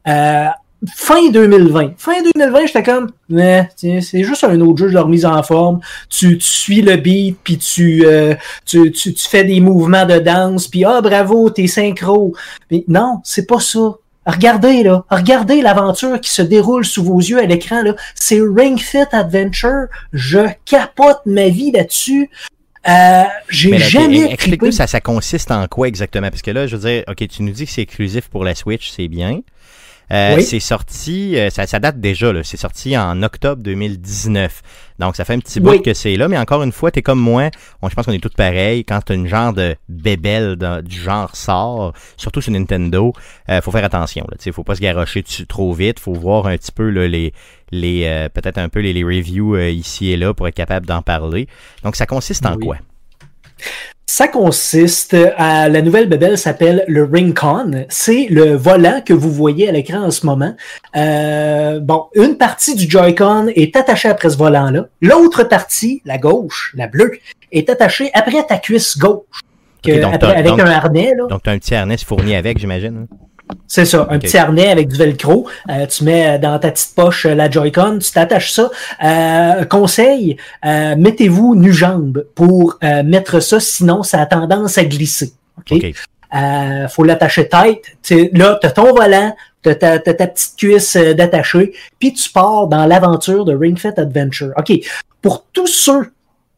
Euh, fin 2020. Fin 2020, j'étais comme, mais c'est juste un autre jeu de remise en forme. Tu, tu suis le beat, puis tu, euh, tu, tu, tu fais des mouvements de danse, puis ah bravo, t'es synchro. Mais non, c'est pas ça. Regardez là, regardez l'aventure qui se déroule sous vos yeux à l'écran là. C'est Ring Fit Adventure. Je capote ma vie là-dessus. Euh, j'ai jamais Explique-nous, ça, ça consiste en quoi exactement? Parce que là, je veux dire, OK, tu nous dis que c'est exclusif pour la Switch, c'est bien. Euh, Oui. C'est sorti, euh, ça, ça date déjà. C'est sorti en octobre 2019. Donc, ça fait un petit bout Oui. que c'est là. Mais encore une fois, t'es comme moi. On, je pense qu'on est tous pareils. Quand une genre de bébelle du genre sort, surtout sur Nintendo, euh, faut faire attention. Là. Faut pas se garrocher dessus trop vite. Faut voir un petit peu là, les, les euh, peut-être un peu les, les reviews ici et là pour être capable d'en parler. Donc, ça consiste en Oui. quoi? Ça consiste à la nouvelle bébelle s'appelle le Ring-Con. C'est le volant que vous voyez à l'écran en ce moment. Euh, bon, une partie du Joy-Con est attachée après ce volant-là. L'autre partie, la gauche, la bleue, est attachée après ta cuisse gauche. Donc après- avec donc- un harnais, là. Donc, tu as un petit harnais fourni avec, j'imagine. hein? C'est ça, un petit harnais avec du velcro. Euh, tu mets dans ta petite poche euh, la Joy-Con, tu t'attaches ça. Euh, conseil, euh, mettez-vous nu-jambe pour euh, mettre ça, sinon ça a tendance à glisser. OK? OK. Euh, faut l'attacher tête. Là, tu as ton volant, tu as ta, t'as ta petite cuisse d'attacher, puis tu pars dans l'aventure de Ring Fit Adventure. OK? Pour tous ceux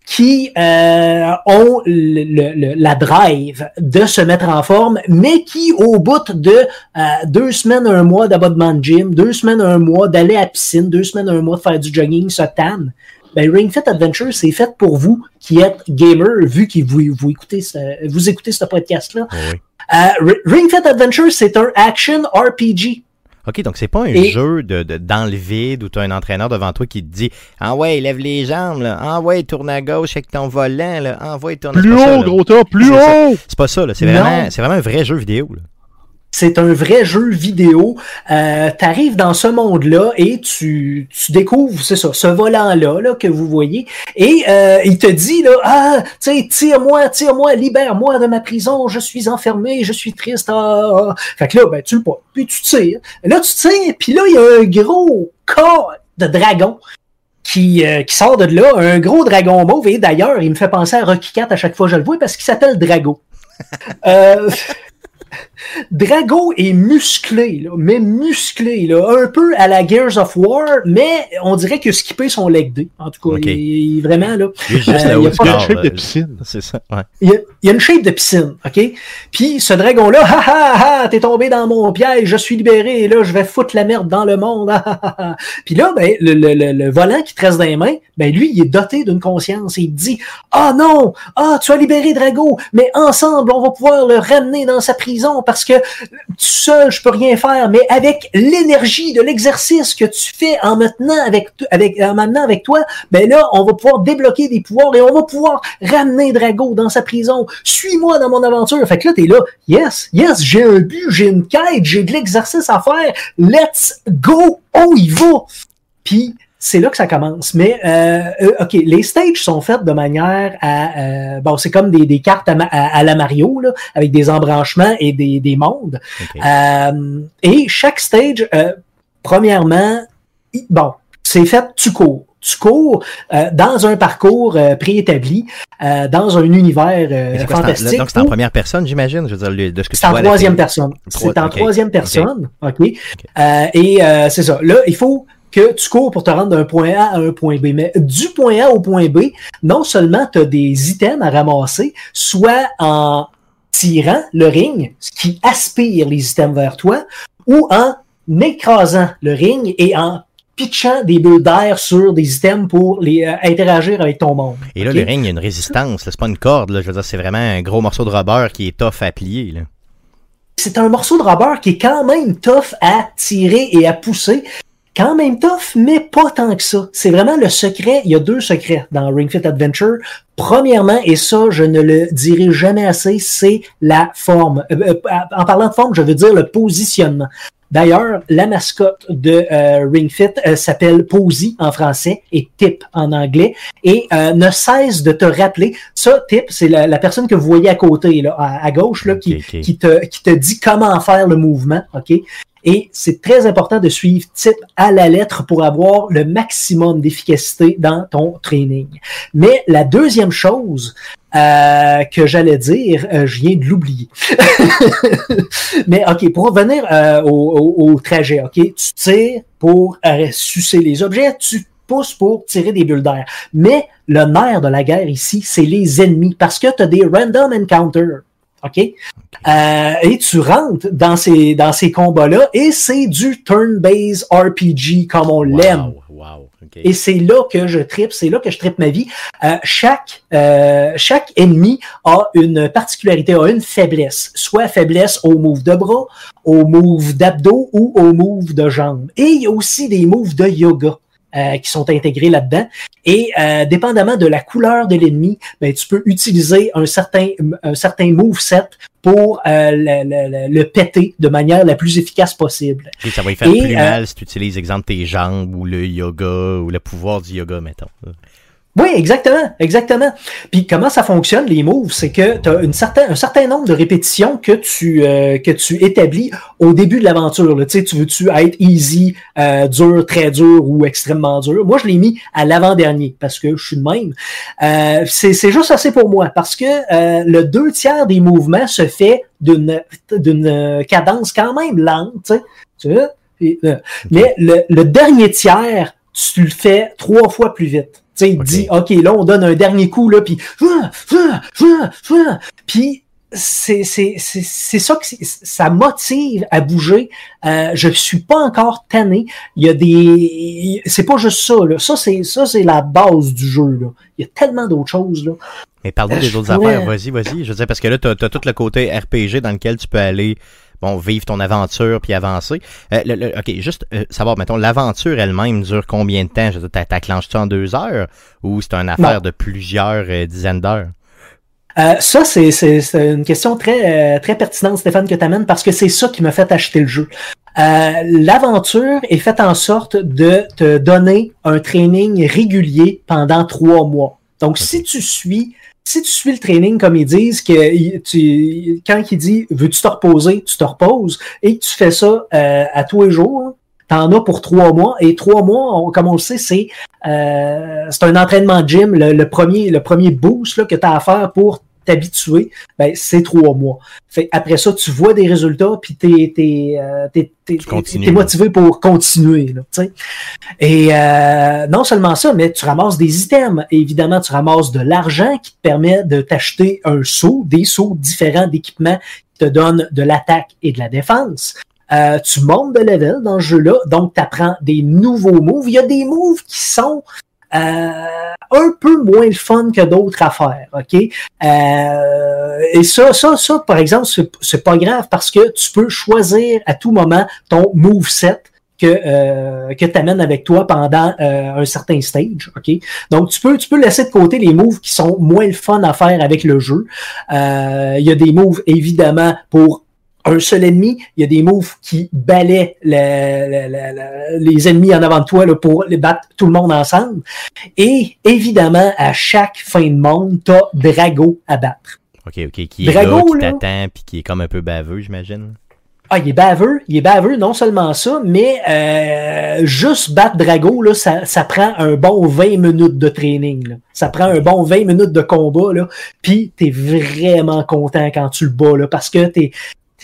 qui euh, ont le- le- le- la drive de se mettre en forme, mais qui, au bout de euh, deux semaines, un mois d'abonnement de gym, deux semaines, un mois d'aller à la piscine, deux semaines, un mois de faire du jogging, se tannent, ben Ring Fit Adventure, c'est fait pour vous qui êtes gamer, vu que vous, vous écoutez ce, vous écoutez ce podcast-là. Oh oui. Euh, Ring Fit Adventure, c'est un action RPG. OK, donc c'est pas un Et- jeu de, de- dans le vide où tu as un entraîneur devant toi qui te dit Ah ouais, lève les jambes, là. Ah ouais, tourne à gauche avec ton volant, là. Ah ouais, tourne Plus c'est pas ça, haut, gros tas, plus haut! C'est pas ça, là. C'est vraiment, c'est vraiment un vrai jeu vidéo, là. C'est un vrai jeu vidéo. Euh, tu arrives dans ce monde-là et tu, tu découvres, c'est ça, ce volant-là là, que vous voyez. Et euh, il te dit, là, ah, tu sais, tire-moi, tire-moi, libère-moi de ma prison, je suis enfermé, je suis triste. Ah, ah. Fait que là, ben, tu le pas. Puis tu tires. Là, tu tires, puis là, il y a un gros corps de dragon. Qui, euh, qui sort de là, un gros dragon mauve, et d'ailleurs, il me fait penser à Rocky Cat à chaque fois que je le vois parce qu'il s'appelle Drago. Euh, Drago est musclé, là, mais musclé, là, un peu à la Gears of War, mais on dirait que skipper son leg day. En tout cas, il, il- vraiment là. Il Euh, là il y a une shape de là. piscine. C'est ça, ouais. Il y, a, il y a une shape de piscine, OK? Puis ce dragon-là, ha ha ha, t'es tombé dans mon piège, je suis libéré, et là, je vais foutre la merde dans le monde. Puis là, ben, le, le, le, le volant qui te reste dans les mains, ben lui, il est doté d'une conscience. Et il te dit Ah non, ah, tu as libéré Drago, mais ensemble, on va pouvoir le ramener dans sa prison parce que tout seul, je peux rien faire, mais avec l'énergie de l'exercice que tu fais en maintenant avec, avec, en maintenant avec toi, ben là, on va pouvoir débloquer des pouvoirs et on va pouvoir ramener Drago dans sa prison. Suis-moi dans mon aventure. Fait que là, t'es là, yes, yes, j'ai un but, j'ai une quête, j'ai de l'exercice à faire. Let's go, on y va. Puis c'est là que ça commence. Mais euh, euh, ok, les stages sont faites de manière à euh, bon, c'est comme des, des cartes à, ma- à- à la Mario là, avec des embranchements et des, des mondes. Euh, et chaque stage, euh, premièrement, bon, c'est fait, tu cours. Tu cours euh, dans un parcours euh, préétabli, euh, dans un univers euh, quoi, en- fantastique. donc c'est en première personne, j'imagine, je veux dire, de ce que tu c'est en troisième personne. C'est en troisième personne. OK. Euh, et euh, c'est ça. Là, il faut que tu cours pour te rendre d'un point A à un point B. Mais du point A au point B, non seulement tu as des items à ramasser, soit en tirant le ring, ce qui aspire les items vers toi, ou en écrasant le ring et en pitchant des bulles d'air sur des items pour les euh, interagir avec ton monde. Et là, le ring, il y a une résistance. C'est pas une corde. Là. Je veux dire, c'est vraiment un gros morceau de rubber qui est tough à plier. Là. c'est un morceau de rubber qui est quand même tough à tirer et à pousser. Quand même tough, mais pas tant que ça. C'est vraiment le secret. Il y a deux secrets dans Ring Fit Adventure. Premièrement, et ça, je ne le dirai jamais assez, c'est la forme. Euh, euh, en parlant de forme, je veux dire le positionnement. D'ailleurs, la mascotte de euh, Ring Fit euh, s'appelle Posy en français et Tip en anglais et euh, ne cesse de te rappeler. Ça, Tip, c'est la, la personne que vous voyez à côté, là, à, à gauche, là, qui te, qui te dit comment faire le mouvement, OK? Et c'est très important de suivre type à la lettre pour avoir le maximum d'efficacité dans ton training. Mais la deuxième chose euh, que j'allais dire, euh, je viens de l'oublier. Mais OK, pour revenir euh, au, trajet, OK, tu tires pour sucer les objets, tu pousses pour tirer des bulles d'air. Mais le nerf de la guerre ici, c'est les ennemis parce que tu as des random encounters. OK? Euh, et tu rentres dans ces, dans ces combats-là et c'est du turn-based RPG comme on l'aime. Wow, wow. ok. Et c'est là que je tripe, c'est là que je tripe ma vie. Euh, chaque, euh, chaque ennemi a une particularité, a une faiblesse. Soit faiblesse au move de bras, au move d'abdos ou au move de jambes. Et il y a aussi des moves de yoga. Euh, qui sont intégrés là-dedans. Et euh, dépendamment de la couleur de l'ennemi, ben, tu peux utiliser un certain, un certain moveset pour euh, le, le- le- péter de manière la plus efficace possible. Ça va y faire Et, plus euh, mal si tu utilises, exemple, tes jambes ou le yoga ou le pouvoir du yoga, mettons. Oui, exactement, exactement. Puis comment ça fonctionne les moves, c'est que tu as une certain, un certain nombre de répétitions que tu euh, que tu établis au début de l'aventure. Tu sais, tu veux-tu être easy, euh, dur, très dur ou extrêmement dur? Moi, je l'ai mis à l'avant-dernier parce que je suis de même. Euh, c'est juste assez pour moi parce que euh, le deux tiers des mouvements se fait d'une d'une cadence quand même lente. Tu sais, mais le, le dernier tiers, tu le fais trois fois plus vite. Tu sais, il dit, OK, là, on donne un dernier coup, là, puis... Puis c'est ça que ça motive à bouger. Euh, je suis pas encore tanné. Il y a des... C'est pas juste ça, là. Ça, c'est ça c'est la base du jeu, là. Il y a tellement d'autres choses, là. Mais parle-nous des autres affaires. Vas-y, vas-y. Je veux dire, parce que là, tu as, tout le côté RPG dans lequel tu peux aller bon, vivre ton aventure puis avancer. Euh, OK, juste euh, savoir, mettons, l'aventure elle-même dure combien de temps? Je veux dire, t'acclenches-tu en deux heures ou c'est une affaire de plusieurs euh, dizaines d'heures? ça, c'est une question très, très pertinente, Stéphane, que tu amènes, parce que c'est ça qui m'a fait acheter le jeu. L'aventure est faite en sorte de te donner un training régulier pendant trois mois. Donc, si tu suis si tu suis le training comme ils disent, que tu, quand il dit veux-tu te reposer, tu te reposes et tu fais ça euh, à tous les jours, t'en as pour trois mois et trois mois, comme on le sait, c'est euh, c'est un entraînement de gym, le, premier le premier boost là, que tu as à faire pour t'habituer, ben, c'est trois mois. Fait, après ça, tu vois des résultats, puis t'es es, euh, es, motivé pour continuer. Là, Et euh, non seulement ça, mais tu ramasses des items. évidemment, tu ramasses de l'argent qui te permet de t'acheter un saut, des sauts différents d'équipements qui te donnent de l'attaque et de la défense. Euh, tu montes de level dans ce jeu-là, donc tu apprends des nouveaux moves. Il y a des moves qui sont un peu moins le fun que d'autres affaires, ok? Euh, et ça, ça, ça, par exemple, c'est pas grave parce que tu peux choisir à tout moment ton move set que euh, que t'amènes avec toi pendant euh, un certain stage, ok? Donc tu peux tu peux laisser de côté les moves qui sont moins le fun à faire avec le jeu. Il y a des moves évidemment pour un seul ennemi, il y a des moves qui balaient les ennemis en avant de toi là, pour les battre tout le monde ensemble. Et évidemment, à chaque fin de monde, t'as Drago à battre. OK, OK, qui est Drago, là, qui t'attend, puis qui est comme un peu baveux, j'imagine. Ah, il est baveux, il est baveux, non seulement ça, mais euh, juste battre Drago, là, ça, ça prend un bon 20 minutes de training. Là. Ça prend un bon 20 minutes de combat, là, puis t'es vraiment content quand tu le bats, là, parce que t'es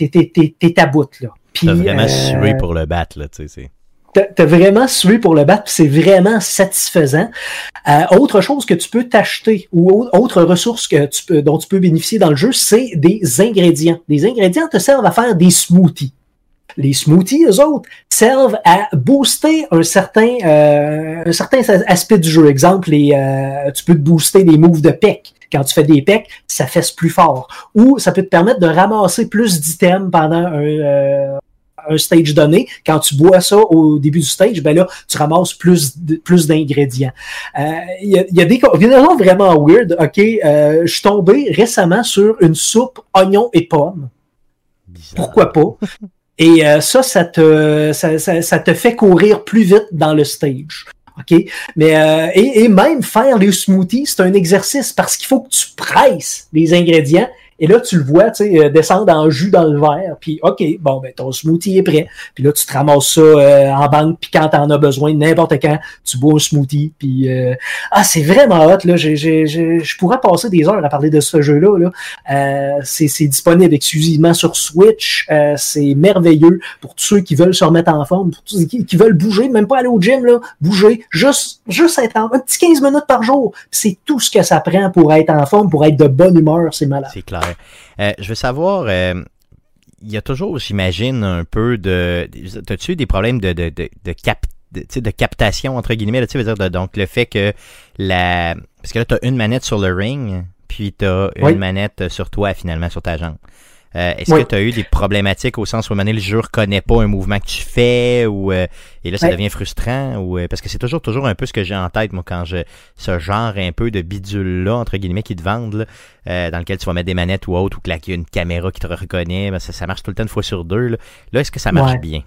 t'es ta bout, là. T'as vraiment euh, sué pour le battre, là, tu sais. T'as vraiment sué pour le battre, c'est vraiment satisfaisant. Euh, autre chose que tu peux t'acheter ou autre ressource que tu peux, dont tu peux bénéficier dans le jeu, c'est des ingrédients. Des ingrédients te servent à faire des smoothies. Les smoothies, eux autres, servent à booster un certain, euh, un certain aspect du jeu. Exemple, les, tu peux te booster des moves de pec quand tu fais des pecs, ça fesse plus fort. Ou ça peut te permettre de ramasser plus d'items pendant un, euh, un stage donné. Quand tu bois ça au début du stage, ben là, tu ramasses plus, plus d'ingrédients. Il euh, y, a, y, a, des combinaisons vraiment weird. OK, euh, je suis tombé récemment sur une soupe oignon et pommes. Pourquoi pas? Et euh, ça, ça te, ça, ça, te fait courir plus vite dans le stage. OK? Mais, euh, et, et, même faire les smoothies, c'est un exercice parce qu'il faut que tu presses les ingrédients et là, tu le vois, tu sais, euh, descendre en jus dans le verre. Puis, OK, bon, ben, ton smoothie est prêt. Puis là, tu te ramasses ça euh, en banque. Puis quand t'en as besoin, n'importe quand, tu bois un smoothie. Puis, euh, ah, c'est vraiment hot, là. Je pourrais passer des heures à parler de ce jeu-là. Là. c'est disponible exclusivement sur Switch. c'est merveilleux pour tous ceux qui veulent se remettre en forme, pour tous ceux qui, veulent bouger, même pas aller au gym, là. Bouger, juste, juste être en un petit 15 minutes par jour. C'est tout ce que ça prend pour être en forme, pour être de bonne humeur. C'est malade. C'est clair. Euh, je veux savoir, euh, il y a toujours, j'imagine, un peu de. As-tu des problèmes de, de, de, de, captation, entre guillemets, tu veux dire, donc le fait que la. Parce que là, tu as une manette sur le ring, puis tu as une manette sur toi, finalement, sur ta jambe. Euh, est-ce que tu as eu des problématiques au sens où maintenant le jeu reconnaît pas un mouvement que tu fais ou euh, et là ça devient frustrant ou euh, parce que c'est toujours toujours un peu ce que j'ai en tête moi quand je ce genre un peu de bidule là entre guillemets qui te vendent là, dans lequel tu vas mettre des manettes ou autre ou qu'il y a une caméra qui te reconnaît ben, ça, ça marche tout le temps une fois sur deux là, là est-ce que ça marche bien?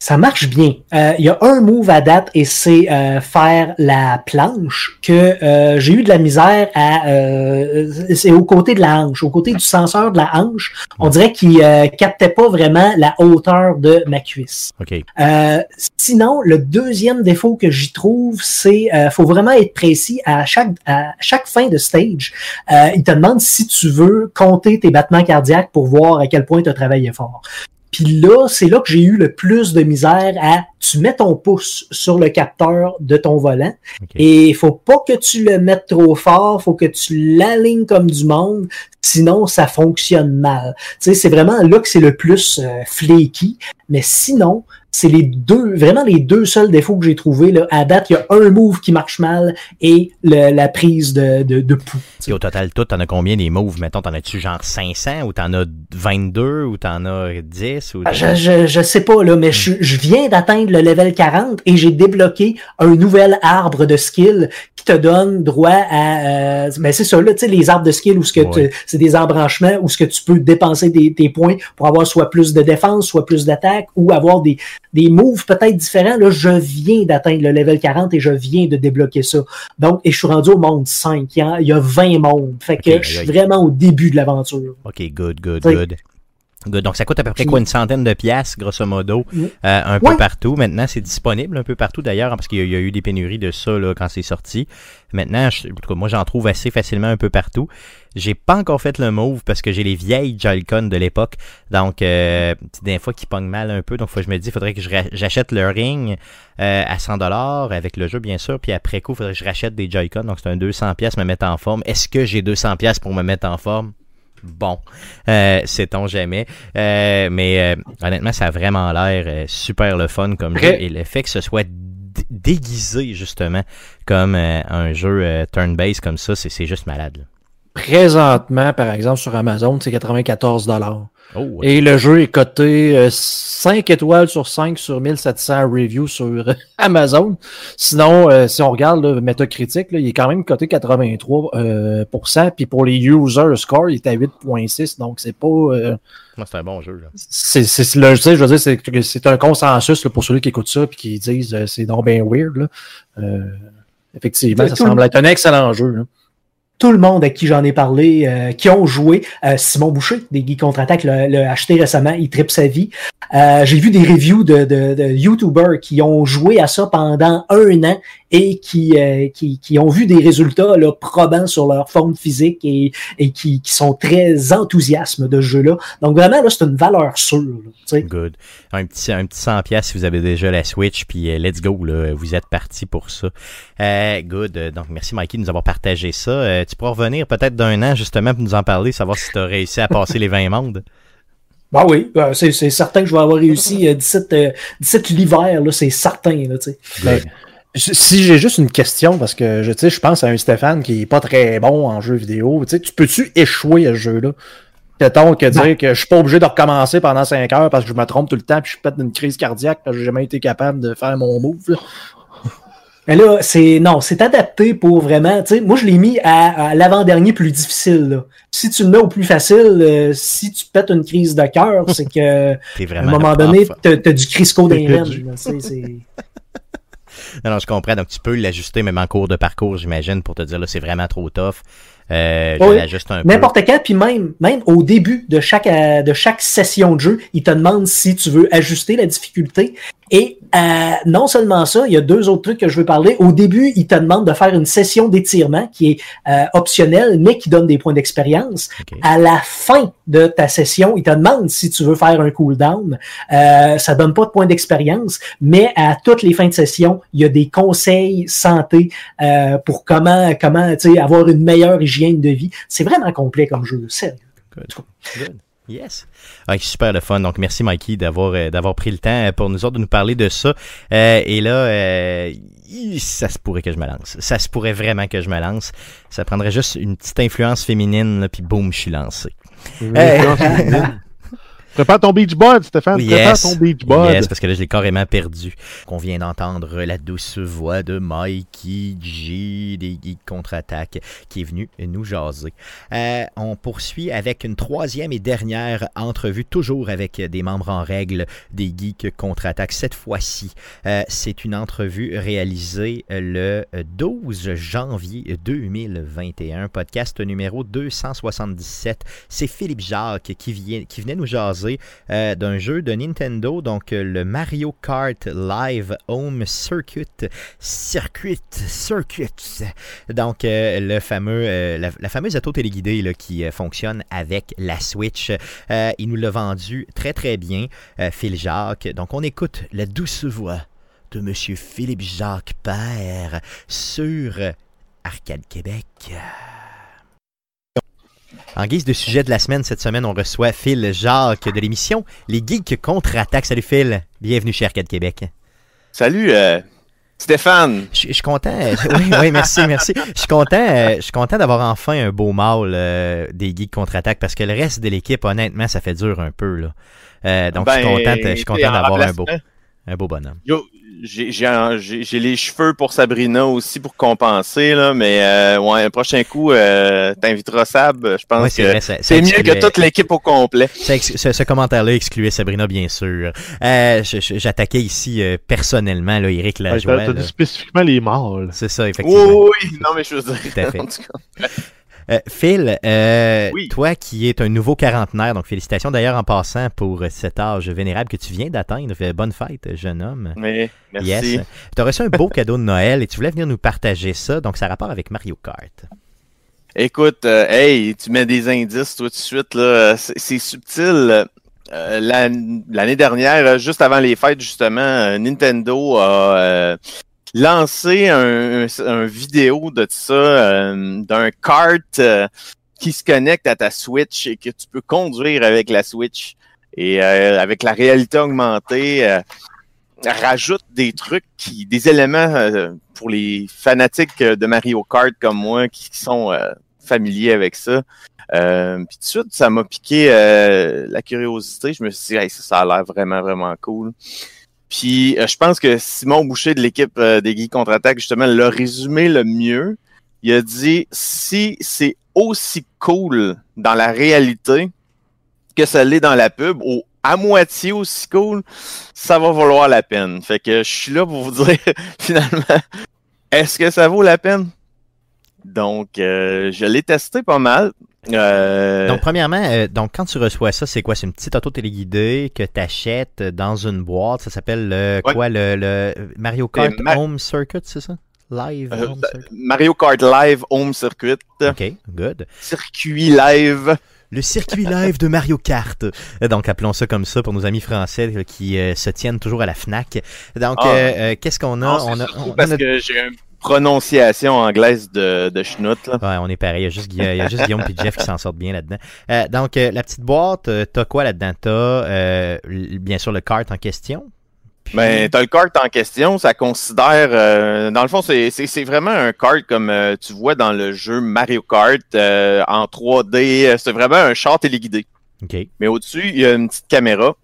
Ça marche bien. Euh, Il y a un move à date et c'est euh, faire la planche que euh, j'ai eu de la misère à. euh, c'est au côté de la hanche, au côté du senseur de la hanche. On dirait qu'il euh, captait pas vraiment la hauteur de ma cuisse. OK. Euh, sinon, le deuxième défaut que j'y trouve, c'est euh, faut vraiment être précis à chaque à chaque fin de stage. Euh, il te demande si tu veux compter tes battements cardiaques pour voir à quel point tu as travaillé fort. Puis là, c'est là que j'ai eu le plus de misère à tu mets ton pouce sur le capteur de ton volant et il faut pas que tu le mettes trop fort, faut que tu l'alignes comme du monde, sinon ça fonctionne mal. Tu sais, c'est vraiment là que c'est le plus euh, flaky, mais sinon, c'est les deux, vraiment les deux seuls défauts que j'ai trouvés. Là. À date, il y a un move qui marche mal et le- la prise de, de, de pouls. Et au total, tout, t'en as combien des moves? Mettons, t'en as-tu genre 500 ou t'en as 22 ou t'en as 10? Ou... Ah, Je, je, je sais pas, là, mais je, je viens d'atteindre le level 40 et j'ai débloqué un nouvel arbre de skill qui te donne droit à. Euh, ben c'est ça, là, tu sais, les arbres de skill où ce que Ouais. C'est des embranchements où ce que tu peux dépenser des, des points pour avoir soit plus de défense, soit plus d'attaque ou avoir des, des moves peut-être différents. Là, je viens d'atteindre le level 40 et je viens de débloquer ça. Donc, et je suis rendu au monde 5. Il y a, il y a 20 mondes. Fait que je suis vraiment au début de l'aventure. OK, good, good, good. Donc, ça coûte à peu près quoi, une centaine de piastres, grosso modo, Oui. euh, un peu partout. Maintenant, c'est disponible un peu partout, d'ailleurs, parce qu'il y, a- il y a eu des pénuries de ça là, quand c'est sorti. Maintenant, je- en tout cas, moi, j'en trouve assez facilement un peu partout. J'ai pas encore fait le move parce que j'ai les vieilles Joy-Con de l'époque. Donc, euh, des fois qui pognent mal un peu. Donc, faut que je me dis, il faudrait que j'achète le ring euh, à 100$ avec le jeu, bien sûr. Puis après coup, il faudrait que je rachète des Joy-Con. Donc, c'est un 200$ piastres me mettre en forme. Est-ce que j'ai 200$ piastres pour me mettre en forme? Bon, euh, sait-on jamais. Euh, mais euh, honnêtement, ça a vraiment l'air euh, super le fun comme jeu. Et le fait que ce soit déguisé, justement, comme euh, un jeu euh, turn-based comme ça, c'est c'est juste malade. là. Présentement, par exemple, sur Amazon, c'est 94 dollars. Oh, ouais. Et le jeu est coté euh, 5 étoiles sur 5 sur 1700 reviews sur euh, Amazon. Sinon, euh, si on regarde le Metacritic, là, il est quand même coté 83 euh. Puis pour les user score, il est à 8.6. Donc c'est pas euh, Moi, c'est un bon jeu. Là. c'est c'est le je veux dire c'est un consensus là, pour ceux qui écoutent ça puis qui disent euh, c'est donc bien weird là. Euh, effectivement, ça semble être un excellent jeu. là. Tout le monde à qui j'en ai parlé, euh, qui ont joué, euh, Simon Boucher, des Geeks Contre-Attaque, l'a l'a acheté récemment, il tripe sa vie. Euh, J'ai vu des reviews de, de, de YouTubers qui ont joué à ça pendant un an et qui, euh, qui, qui ont vu des résultats là, probants sur leur forme physique et, et qui, qui sont très enthousiastes de ce jeu-là. Donc vraiment, là, c'est une valeur sûre. là. Good. Un petit, un petit 100$ piastres si vous avez déjà la Switch, puis euh, let's go, là, vous êtes parti pour ça. Euh, good. Euh, Donc, merci Mikey de nous avoir partagé ça. Euh, tu pourras revenir peut-être d'un an, justement, pour nous en parler, savoir si tu as réussi à passer les 20 mondes. Bah oui, c'est certain que je vais avoir réussi 17, 17 l'hiver, là, c'est certain. Là. Ben, si j'ai juste une question, parce que je, je pense à un Stéphane qui est pas très bon en jeu vidéo, tu peux-tu échouer à ce jeu-là? Peut-être que dire que je suis pas obligé de recommencer pendant 5 heures parce que je me trompe tout le temps puis je pète une crise cardiaque parce que j'ai jamais été capable de faire mon move. là. Mais là, c'est non, c'est adapté pour vraiment. Tu sais, moi, je l'ai mis à, à l'avant-dernier plus difficile. Là. Si tu le mets au plus facile, euh, si tu pètes une crise de cœur, c'est que T'es à un moment donné, prof. t'as as du Crisco T'es veines, perdu. là, tu sais, c'est- Non, non, je comprends. Donc, tu peux l'ajuster même en cours de parcours, j'imagine, pour te dire, là, c'est vraiment trop tough. Euh, Oui. l'ajuste un peu. N'importe quand, puis même, même au début de chaque, euh, de chaque session de jeu, il te demande si tu veux ajuster la difficulté. Et euh, non seulement ça, il y a deux autres trucs que je veux parler. Au début, il te demande de faire une session d'étirement qui est euh, optionnelle, mais qui donne des points d'expérience. À la fin de ta session, il te demande si tu veux faire un cooldown. Euh, ça donne pas de points d'expérience, mais à toutes les fins de session, il y a des conseils santé euh, pour comment, comment avoir une meilleure hygiène de vie. C'est vraiment complet comme jeu, sérieux. Yes. Ah, super le fun. Donc, merci Mikey d'avoir euh, d'avoir pris le temps euh, pour nous autres de nous parler de ça. Euh, et là, euh, ça se pourrait que je me lance. Ça se pourrait vraiment que je me lance. Ça prendrait juste une petite influence féminine, là, puis boum, je suis lancé. Prépare ton beach bud, Stéphane. Yes. Prépare ton beach bud. Yes, parce que là, je l'ai carrément perdu. On vient d'entendre la douce voix de Mikey G des Geeks Contre-Attaque qui est venu nous jaser. Euh, on poursuit avec une troisième et dernière entrevue, toujours avec des membres en règle des Geeks Contre-Attaque. Cette fois-ci, euh, c'est une entrevue réalisée le 12 janvier 2021, podcast numéro 277. C'est Philippe Jacques qui, vient, qui venait nous jaser euh, d'un jeu de Nintendo, donc euh, le Mario Kart Live Home Circuit. Circuit, Circuit. Donc, euh, le fameux, la, fameuse auto téléguidée qui fonctionne avec la Switch. Il nous l'a vendu très très bien, Phil Jacques. Donc, on écoute la douce voix de Monsieur Philippe Jacques Père sur Arcade Québec. En guise de sujet de la semaine, cette semaine, on reçoit Phil Jacques de l'émission Les Geeks contre-attaque. Salut Phil, bienvenue chez Arcade Québec. Salut, euh, Stéphane. Je je suis content. Oui, oui, merci, merci. Je suis content, euh, je suis content d'avoir enfin un beau mâle euh, des Geeks contre-attaque parce que le reste de l'équipe, honnêtement, ça fait dur un peu. Là. Donc, je suis Ben, content, je suis t'sais, content en d'avoir un beau, un beau bonhomme. Yo, j'ai j'ai un- j'ai- j'ai les cheveux pour Sabrina aussi pour compenser, là, mais euh, ouais, un prochain coup, euh, t'inviteras Sab. Je pense que c'est mieux que toute l'équipe au complet. ce, ce commentaire-là excluait Sabrina, bien sûr. Euh, J'attaquais ici euh, personnellement là, Eric Ouais, Lajoie. T'as t'as dit spécifiquement les mâles. C'est ça, effectivement. oui, oui. non, mais je veux dire. Tout à fait. en tout cas. Euh, Phil, euh, Oui. toi qui es un nouveau quarantenaire, donc félicitations d'ailleurs en passant pour cet âge vénérable que tu viens d'atteindre. Bonne fête, jeune homme. Mais, merci. Yes. Tu as reçu un beau cadeau de Noël et tu voulais venir nous partager ça, donc ça a rapport avec Mario Kart. Écoute, euh, hey, tu mets des indices tout de suite, là. C'est subtil. Euh, l'an- L'année dernière, juste avant les fêtes, justement, Nintendo a euh, lancé un, un- vidéo de ça, euh, d'un kart euh, qui se connecte à ta Switch et que tu peux conduire avec la Switch. Et euh, avec la réalité augmentée, euh, rajoute des trucs, qui, des éléments euh, pour les fanatiques de Mario Kart comme moi qui, qui sont euh, familiers avec ça. Euh, puis tout de suite, ça m'a piqué euh, la curiosité. Je me suis dit, Hey, ça, ça a l'air vraiment, vraiment cool. Puis euh, je pense que Simon Boucher de l'équipe euh, des Geeks Contre-Attaque, justement, l'a résumé le mieux. Il a dit, si c'est aussi cool dans la réalité que ça l'est dans la pub, ou à moitié aussi cool, ça va valoir la peine. Fait que je suis là pour vous dire, finalement, est-ce que ça vaut la peine? Donc, euh, je l'ai testé pas mal. Euh, Donc, premièrement, euh, donc quand tu reçois ça, c'est quoi? C'est une petite auto téléguidée que tu achètes dans une boîte. Ça s'appelle le Ouais. quoi? Le, le Mario Kart Ma- Home Circuit, c'est ça? Live Euh, Home Circuit? Mario Kart Live Home Circuit, OK, good. circuit live. Le circuit live de Mario Kart. Donc, appelons ça comme ça pour nos amis français qui euh, se tiennent toujours à la FNAC. Donc, Ah. euh, euh, qu'est-ce qu'on a? Non, on a, parce que j'ai une prononciation anglaise de, de schnout, là. Ouais, on est pareil. Il y a juste, il y a juste Guillaume et Jeff qui s'en sortent bien là-dedans. Euh, donc, euh, la petite boîte, euh, t'as quoi là-dedans? T'as, euh, bien sûr, le kart en question. Puis- Ben, t'as le kart en question, ça considère, dans le fond, c'est- vraiment un kart comme tu vois dans le jeu Mario Kart en 3D. C'est vraiment un char téléguidé. Mais au-dessus, il y a une petite caméra.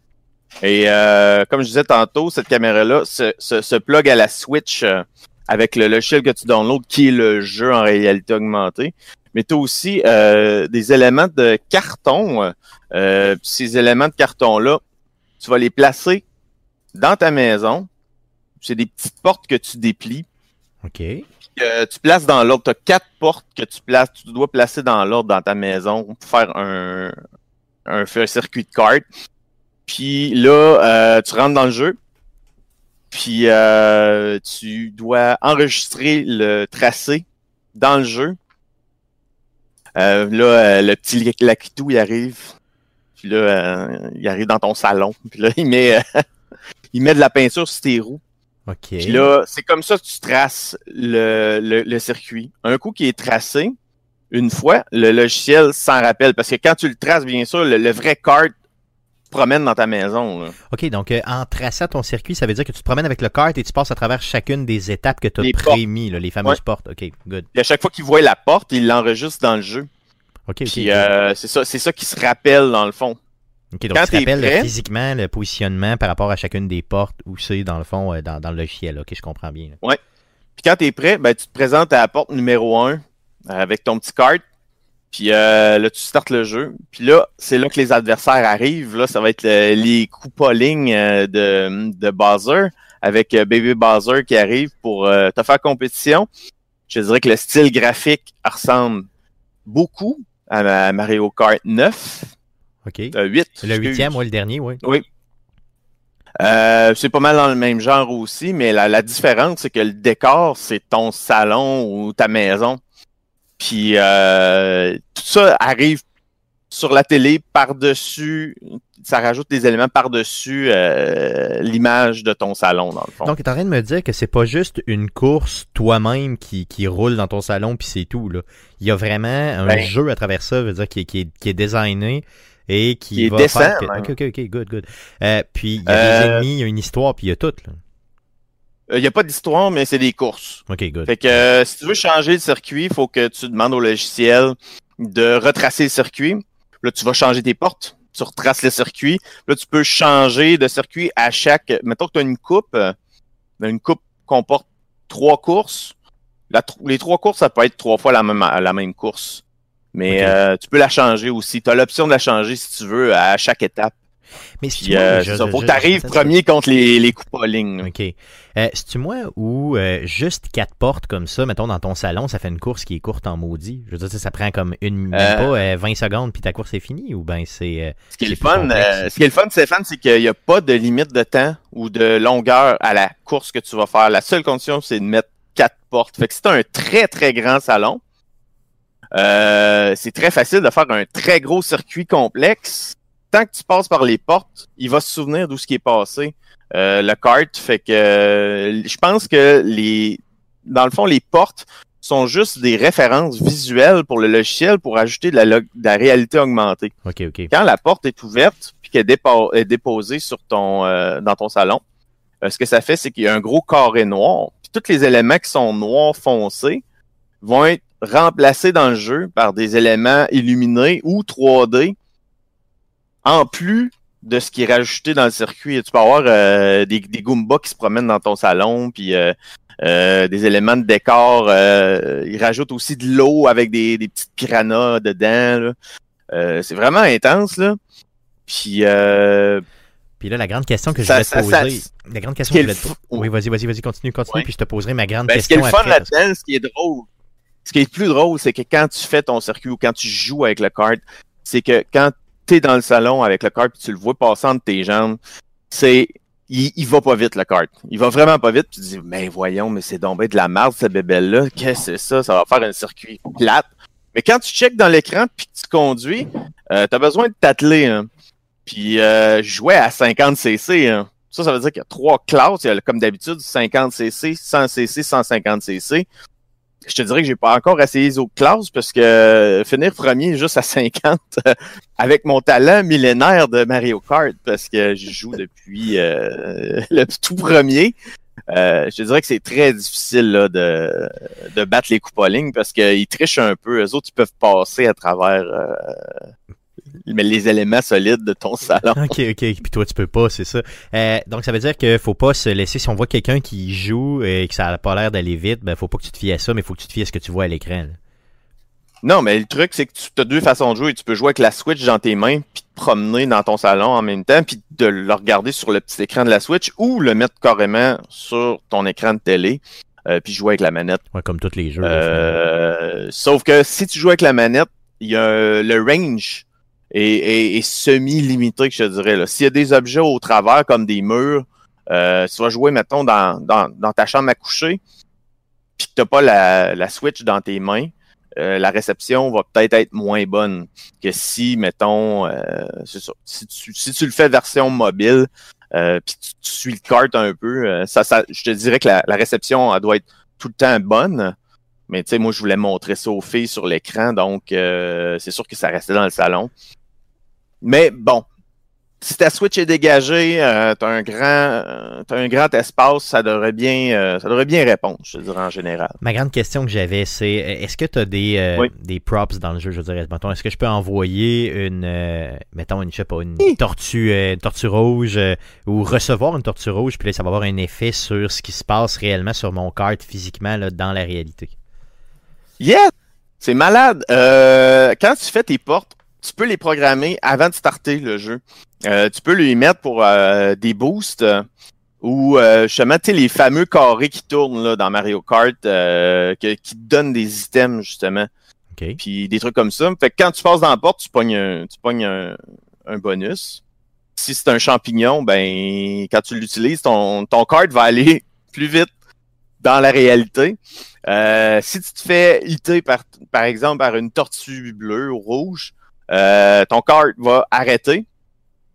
Et comme je disais tantôt, cette caméra-là se, se, se plug à la Switch avec le logiciel que tu downloads, qui est le jeu en réalité augmentée. Mais tu as aussi euh, des éléments de carton. Euh, puis ces éléments de carton-là, tu vas les placer dans ta maison. C'est des petites portes que tu déplies. OK. que tu places dans l'ordre. Tu as quatre portes que tu places, tu dois placer dans l'ordre dans ta maison pour faire un, un, un circuit de kart. Puis là, euh, tu rentres dans le jeu. Puis euh, tu dois enregistrer le tracé dans le jeu. Euh, là, euh, le petit Lakitou, il arrive. Puis là, il arrive dans ton salon. Puis là, il met, il met de la peinture sur tes roues. OK. Puis là, c'est comme ça que tu traces le, le, le circuit. Un coup qui est tracé, une fois, le logiciel s'en rappelle. Parce que quand tu le traces, bien sûr, le, le vrai kart se promène dans ta maison. là. OK, donc euh, en traçant ton circuit, ça veut dire que tu te promènes avec le kart et tu passes à travers chacune des étapes que tu as prémis, là, les fameuses Ouais. portes. OK, good. Puis à chaque fois qu'il voit la porte, il l'enregistre dans le jeu. OK, OK. Puis euh, c'est ça, c'est ça qui se rappelle dans le fond. Ok, donc Quand tu te rappelles prêt- physiquement le positionnement par rapport à chacune des portes où c'est dans le fond euh, dans, dans le logiciel. Ok, je comprends bien. là. Puis quand tu es prêt, ben, tu te présentes à la porte numéro 1 avec ton petit cart. Puis euh, là, tu startes le jeu. Puis là, c'est là que les adversaires arrivent. Là, ça va être le- les coups euh, de, de Bowser avec euh, Baby Bowser qui arrive pour euh, te faire compétition. Je dirais que le style graphique ressemble beaucoup à, à Mario Kart 9. Ok. euh, 8. le huitième, ouais, le dernier, oui. Euh, c'est pas mal dans le même genre aussi, mais la, la différence, c'est que le décor, c'est ton salon ou ta maison. Puis euh, tout ça arrive sur la télé par-dessus, ça rajoute des éléments par-dessus euh, l'image de ton salon, dans le fond. Donc, tu es en train de me dire que c'est pas juste une course toi-même qui, qui roule dans ton salon puis c'est tout. Là. Il y a vraiment un Ben. jeu à travers ça, veut dire, qui, est- qui, est, qui est designé et qui, Qui est va décent, faire que- même. Ok, ok, ok, good, good. Euh, puis il y a des ennemis, il y a une histoire, puis il y a tout. Là. Il n'y a pas d'histoire, mais c'est des courses. Ok, good. Fait que euh, si tu veux changer le circuit, il faut que tu demandes au logiciel de retracer le circuit. Là, tu vas changer tes portes, tu retraces le circuit. Là, tu peux changer de circuit à chaque. Mettons que tu as une coupe. euh, une coupe comporte trois courses. La les trois courses, ça peut être trois fois la même, la même course. Mais euh, tu peux la changer aussi. Tu as l'option de la changer si tu veux à chaque étape. Mais si Puis, euh, c'est ça. Faut que tu arrives premier contre les, les coupes en ligne. Ok. Euh, C'est-tu moi ou euh, juste quatre portes comme ça, mettons dans ton salon, ça fait une course qui est courte en maudit? Je veux dire, ça, ça prend comme une, Euh. pas euh, 20 secondes puis ta course est finie ou ben c'est. euh, Ce qui est C'est le fun, euh, ce qui est le fun, Stéphane, c'est qu'il n'y a pas de limite de temps ou de longueur à la course que tu vas faire. La seule condition, c'est de mettre quatre portes. Fait que as un très, très grand salon, euh, c'est très facile de faire un très gros circuit complexe. Tant que tu passes par les portes, il va se souvenir d'où ce qui est passé. Euh, le kart, fait que euh, je pense que les dans le fond, les portes sont juste des références visuelles pour le logiciel pour ajouter de la, log- de la réalité augmentée Ok, ok. quand la porte est ouverte puis qu'elle est, dépo- est déposée sur ton euh, dans ton salon, ce que ça fait, c'est qu'il y a un gros carré noir. Puis tous les éléments qui sont noirs foncés vont être remplacés dans le jeu par des éléments illuminés ou 3D, en plus de ce qui est rajouté dans le circuit. Tu peux avoir euh, des, des Goombas qui se promènent dans ton salon, puis euh, euh, des éléments de décor. euh, ils rajoutent aussi de l'eau avec des, des petites piranhas dedans. Euh, c'est vraiment intense, là. Puis, euh, Puis là, la grande question que je voulais te ça- poser. la grande question que je voulais te Oui, vas-y, vas-y, vas-y, continue, continue, Ouais. puis je te poserai ma grande ben, ce qui est question le fun là-dedans, ce qui est drôle, ce qui est le plus drôle, c'est que quand tu fais ton circuit ou quand tu joues avec le kart, c'est que quand tu es dans le salon avec le kart puis tu le vois passer entre tes jambes, c'est il, il va pas vite le kart. Il va vraiment pas vite. Tu te dis, mais voyons, mais c'est bien de la merde cette bébelle-là. Qu'est-ce que c'est ça? Ça va faire un circuit plate. Mais quand tu checkes dans l'écran puis que tu conduis, euh, tu as besoin de t'atteler. Hein. Puis euh, jouais à 50 cc. Hein. Ça, ça veut dire qu'il y a trois classes. Il y a, comme d'habitude, 50 cc, 100 cc, 150 cc. Je te dirais que j'ai pas encore essayé les autres classes parce que euh, finir premier juste à 50 euh, avec mon talent millénaire de Mario Kart parce que je joue depuis euh, le tout premier. euh, je te dirais que c'est très difficile là, de, de battre les ligne parce qu'ils trichent un peu. Eux autres, ils peuvent passer à travers euh, mais les éléments solides de ton salon. Ok, ok. Puis toi, tu peux pas, c'est ça. Euh, donc, ça veut dire qu'il faut pas se laisser. Si on voit quelqu'un qui joue et que ça a pas l'air d'aller vite, ben, faut pas que tu te fies à ça, mais faut que tu te fies à ce que tu vois à l'écran. Non, mais le truc, c'est que tu as deux façons de jouer. Tu peux jouer avec la Switch dans tes mains, puis te promener dans ton salon en même temps, puis de le regarder sur le petit écran de la Switch, ou le mettre carrément sur ton écran de télé, euh, puis jouer avec la manette. Ouais, comme tous les jeux. Euh, sauf que si tu joues avec la manette, il y a le range est semi-limité, je te dirais. S'il y a des objets au travers, comme des murs, euh, tu vas jouer, mettons, dans, dans, dans ta chambre à coucher, puis que tu n'as pas la, la Switch dans tes mains, euh, la réception va peut-être être moins bonne que si, mettons, euh, si tu, si tu le fais version mobile, euh, puis tu, tu suis le kart un peu, euh, ça, ça, je te dirais que la, la réception, elle doit être tout le temps bonne. Mais tu sais, moi, je voulais montrer ça aux filles sur l'écran, donc euh, c'est sûr que ça restait dans le salon. Mais bon, si ta Switch est dégagée, euh, tu as, un grand, euh, t'as un grand espace, ça devrait, bien, euh, ça devrait bien répondre, je dirais, en général. Ma grande question que j'avais, c'est est-ce que tu as des, euh, Oui. des props dans le jeu, je dirais, mettons, est-ce que je peux envoyer une, mettons, une, je sais pas, une tortue, une tortue rouge ou recevoir une tortue rouge, puis là, ça va avoir un effet sur ce qui se passe réellement sur mon cart physiquement là, dans la réalité? Yes! C'est malade. Quand tu fais tes portes, tu peux les programmer avant de starter le jeu. Euh, tu peux lui mettre pour euh, des boosts euh, ou justement tu sais, les fameux carrés qui tournent là, dans Mario Kart que- qui te donnent des items justement. Puis des trucs comme ça. Fait que quand tu passes dans la porte, tu pognes un, tu pognes un, un bonus. Si c'est un champignon, ben quand tu l'utilises, ton, ton cart va aller plus vite dans la réalité. Euh, si tu te fais hitter par, par exemple par une tortue bleue ou rouge, euh, ton cart va arrêter.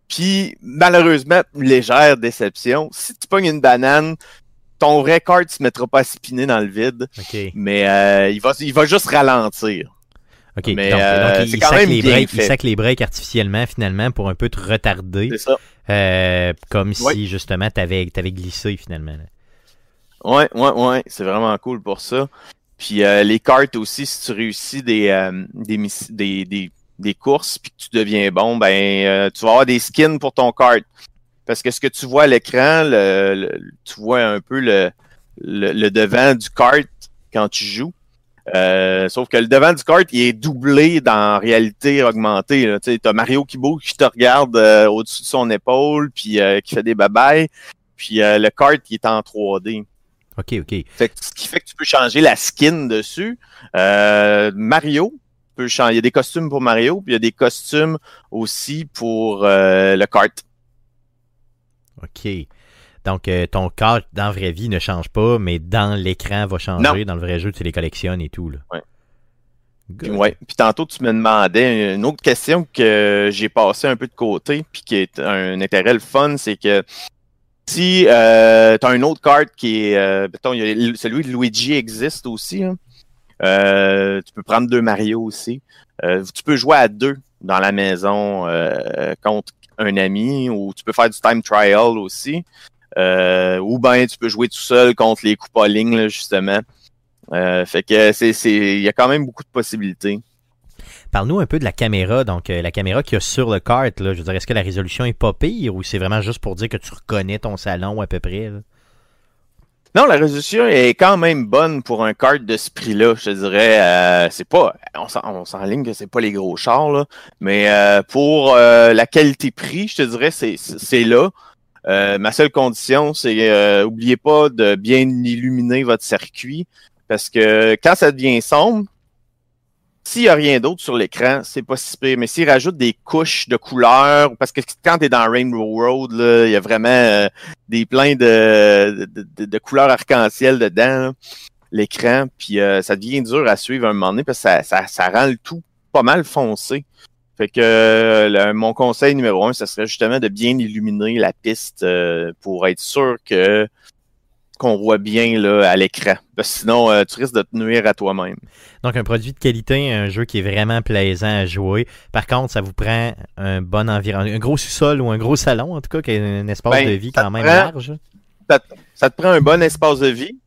Puis malheureusement, légère déception. Si tu pognes une banane, ton vrai cart se mettra pas à spinner dans le vide, mais euh, il, va, il va juste ralentir. OK. Mais, donc, euh, donc, il, quand sac même les breaks, il sac les breaks artificiellement, finalement, pour un peu te retarder, C'est ça. euh, comme Ouais. si, justement, tu avais, glissé, finalement. Ouais, ouais, ouais, c'est vraiment cool pour ça. Puis euh, les cartes aussi, si tu réussis des, des, des, des courses puis que tu deviens bon, ben euh, tu vas avoir des skins pour ton cart. Parce que ce que tu vois à l'écran, le, le- tu vois un peu le, devant du kart quand tu joues. Euh, sauf que le devant du kart, il est doublé dans réalité augmentée. Tu t'as Mario qui bouge, qui te regarde euh, au-dessus de son épaule, puis qui fait des babayes. Puis le kart, il est en 3D. OK, OK. Fait que, ce qui fait que tu peux changer la skin dessus. Mario, peux changer. Il y a des costumes pour Mario, puis il y a des costumes aussi pour euh, le kart. OK. Donc, euh, ton cart dans la vraie vie ne change pas, mais dans l'écran va changer. Non. Dans le vrai jeu, tu les collectionnes et tout. Là. Ouais. Puis, ouais. Puis tantôt, tu me demandais une autre question que j'ai passé un peu de côté, puis qui est un intérêt le fun, c'est que si euh, tu as un autre carte qui est, euh, mettons, celui de Luigi existe aussi, hein. Euh, tu peux prendre deux Mario aussi. Euh, tu peux jouer à deux dans la maison euh, contre un ami, ou tu peux faire du time trial aussi. Ou bien tu peux jouer tout seul contre les coupolines, là, justement. Fait que c'est, il y a quand même beaucoup de possibilités. Parle-nous un peu de la caméra. Donc, la caméra qu'il y a sur le cart, là, je veux dire, est-ce que la résolution est pas pire ou c'est vraiment juste pour dire que tu reconnais ton salon à peu près? Non, la résolution est quand même bonne pour un kart de ce prix-là, je te dirais. Euh, c'est pas, on s'en- on s'enligne que c'est pas les gros chars, mais euh, pour euh, la qualité-prix, je te dirais, c'est, là. Euh, ma seule condition, c'est oubliez pas de bien illuminer votre circuit, parce que quand ça devient sombre, s'il n'y a rien d'autre sur l'écran, c'est pas si pire. Mais s'il rajoute des couches de couleurs, parce que quand tu es dans Rainbow Road, il y a vraiment euh, des pleins de, couleurs arc-en-ciel dedans, l'écran, puis euh, ça devient dur à suivre à un moment donné parce que ça, ça, rend le tout pas mal foncé. Fait que euh, mon conseil numéro un, ce serait justement de bien illuminer la piste euh, pour être sûr que qu'on voit bien là, à l'écran. Parce que sinon, euh, tu risques de te nuire à toi-même. Donc, un produit de qualité, un jeu qui est vraiment plaisant à jouer. Par contre, ça vous prend un bon environnement, un gros sous-sol ou un gros salon, en tout cas, qui a un espace Ben, de vie quand même prend- large. ça te prend un bon espace de vie.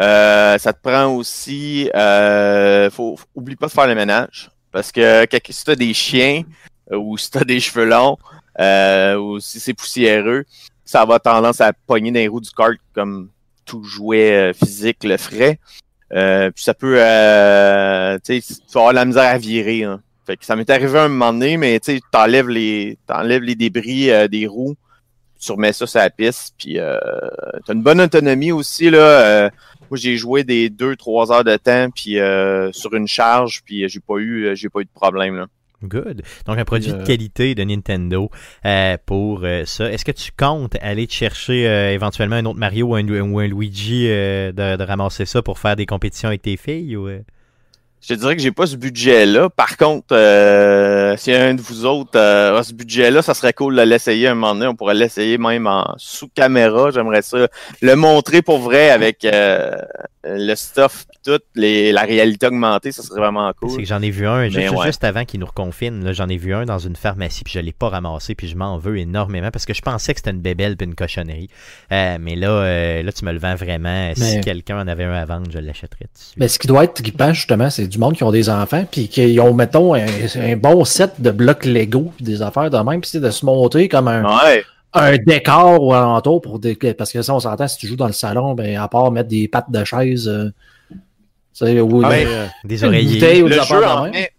Euh, ça te prend aussi. Euh, faut, faut- oublie pas de faire le ménage. Parce que si tu as des chiens ou si tu as des cheveux longs ou si c'est poussiéreux, ça va tendance à pogner dans les roues du kart comme tout jouet euh, physique le ferait. Euh, puis ça peut. Euh, tu sais, tu vas avoir la misère à virer. hein. Ça m'est arrivé un moment donné, mais tu sais, t'enlèves les, t'enlèves les débris euh, des roues, tu remets ça sur la piste, puis t'as une bonne autonomie aussi là. Moi, j'ai joué des 2-3 heures de temps, puis sur une charge, puis j'ai pas eu, j'ai pas eu de problème. Good. Donc, un produit de Euh. qualité de Nintendo euh, pour euh, ça. Est-ce que tu comptes aller te chercher euh, éventuellement un autre Mario ou un, ou un Luigi, euh, de, de ramasser ça pour faire des compétitions avec tes filles? Ou, euh? Je te dirais que j'ai pas ce budget-là. Par contre, euh, si un de vous autres euh, a ce budget-là, ça serait cool de l'essayer un moment donné. On pourrait l'essayer même en sous caméra. J'aimerais ça le montrer pour vrai avec euh, le stuff, tout, les, la réalité augmentée. Ça serait vraiment C'est cool. que j'en ai vu un juste, Mais ouais. juste avant qu'ils nous reconfinent. J'en ai vu un dans une pharmacie, puis je l'ai pas ramassé, puis je m'en veux énormément parce que je pensais que c'était une bébelle puis une cochonnerie. Euh, mais là, euh, là, tu me le vends vraiment. Si quelqu'un en avait un à vendre, je l'achèterais dessus. Mais ce qui doit être trippant, justement, c'est du monde qui ont des enfants, puis qui ont, mettons, un, un bon set de blocs Lego, puis des affaires de même, puis c'est de se monter comme un, Ouais. un décor ou alentour pour des... parce que ça, on s'entend, si tu joues dans le salon, ben, à part mettre des pattes de chaise, euh, ou Ah ouais. euh, Des une oreillers. ou des Le affaires jeu, de en même. met,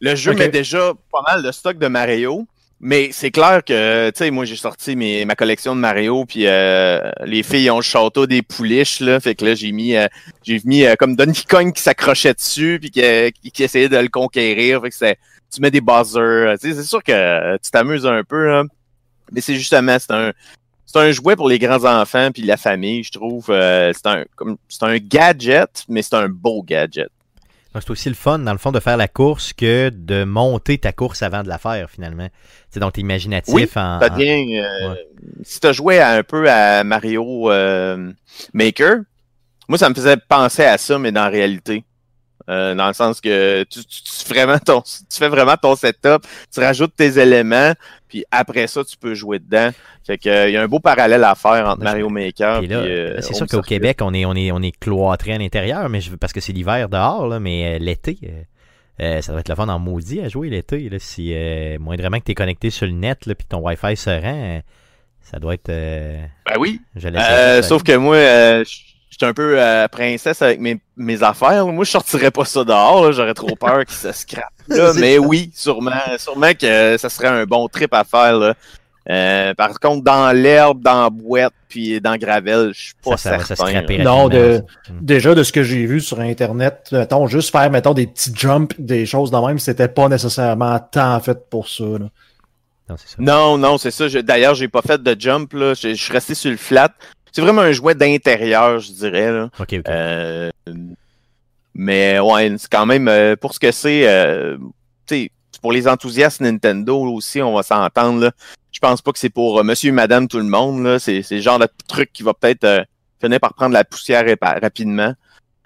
le jeu met déjà pas mal de stock de Mario. Mais c'est clair que, tu sais, moi, j'ai sorti mes, ma collection de Mario, puis euh, les filles ont le château des pouliches, là. Fait que là, j'ai mis, euh, j'ai mis euh, comme Donkey Kong qui s'accrochait dessus, puis qui, euh, qui, qui essayait de le conquérir. Fait que c'est, tu mets des buzzers. Tu sais, c'est sûr que euh, tu t'amuses un peu, là. Mais c'est justement, c'est un, c'est un jouet pour les grands enfants puis la famille, je trouve. Euh, c'est un, comme, c'est un gadget, mais c'est un beau gadget. C'est aussi le fun, dans le fond, de faire la course que de monter ta course avant de la faire, finalement. C'est donc t'es imaginatif Oui, en. En- devient. euh, Ouais. Si tu as joué à- un peu à Mario euh, Maker, moi, ça me faisait penser à ça, mais dans la réalité. Euh, dans le sens que tu, tu- tu fais vraiment ton, tu fais vraiment ton setup, tu rajoutes tes éléments, puis après ça, tu peux jouer dedans. Fait que, euh, il y a un beau parallèle à faire entre Là, Mario Maker puis, euh, c'est sûr qu'au. Québec, on est, on est, on est cloîtré à l'intérieur, mais je, veux- parce que c'est l'hiver dehors, là, mais euh, l'été, euh, ça doit être le fun en maudit à jouer l'été. Si euh, moindrement que tu es connecté sur le net, puis ton Wi-Fi se rend, euh, ça doit être. euh, Ben oui. je Euh, ça. sauf que moi, euh, suis un peu euh, princesse avec mes, mes affaires. Moi, je sortirais pas ça dehors. J'aurais trop peur qu'il se scrape. Là. Mais ça. oui, sûrement, sûrement que ça serait un bon trip à faire. Là. Euh, par contre, dans l'herbe, dans la boîte, puis dans gravel, je suis pas ça, ça va se certain. là. Non, rapidement, de- ça. Mm. Déjà, de ce que j'ai vu sur Internet, mettons, juste faire, mettons, des petits jumps, des choses de même, c'était pas nécessairement tant fait pour ça. là. Non, c'est ça. Non, non, c'est ça. Je- D'ailleurs, j'ai pas fait de jump. Là. Je, je suis resté sur le flat. C'est vraiment un jouet d'intérieur, je dirais. Là. Ok, ok. Euh, mais ouais, c'est quand même euh, pour ce que c'est. euh, pour les enthousiastes Nintendo aussi, on va s'entendre. Je pense pas que c'est pour euh, Monsieur et Madame tout le monde. C'est le genre de truc qui va peut-être euh, finir par prendre la poussière rapidement.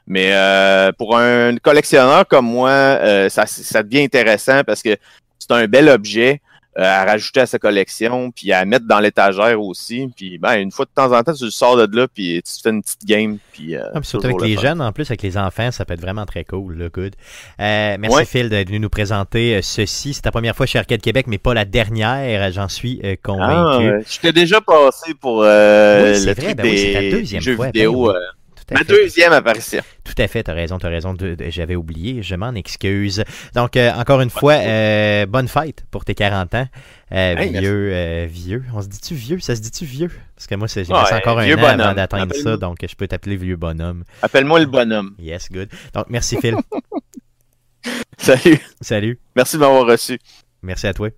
Mais euh, pour un collectionneur comme moi, ça, ça devient intéressant parce que c'est un bel objet à rajouter à sa collection, puis à mettre dans l'étagère aussi. Puis ben, une fois de temps en temps, tu le sors de là, puis tu te fais une petite game. Puis, euh, Ah, puis surtout avec le les fun. jeunes, en plus, avec les enfants, ça peut être vraiment très cool, là, good. Euh, merci Ouais. Phil d'être venu nous présenter euh, ceci. C'est ta première fois chez Arcade Québec, mais pas la dernière, j'en suis euh, Ah, convaincu. ouais. je t'ai déjà passé pour euh, Oui, le vrai, ben oui, ta deuxième jeux fois, ben vidéo. Tout à ma fait. deuxième apparition. Tout à fait, t'as raison, t'as raison. de- de- J'avais oublié, je m'en excuse. Donc, euh, encore une fois, euh, bonne fête pour tes 40 ans. Euh, Hey, vieux, vieux. On se dit-tu vieux? Ça se dit-tu vieux? Parce que moi, c'est- j'ai Ouais, encore un vieux an avant bonhomme. d'atteindre ça, donc je peux t'appeler vieux bonhomme. Appelle-moi le bonhomme. Yes, good. Donc, merci Phil. Salut. Salut. Merci de m'avoir reçu. Merci à toi.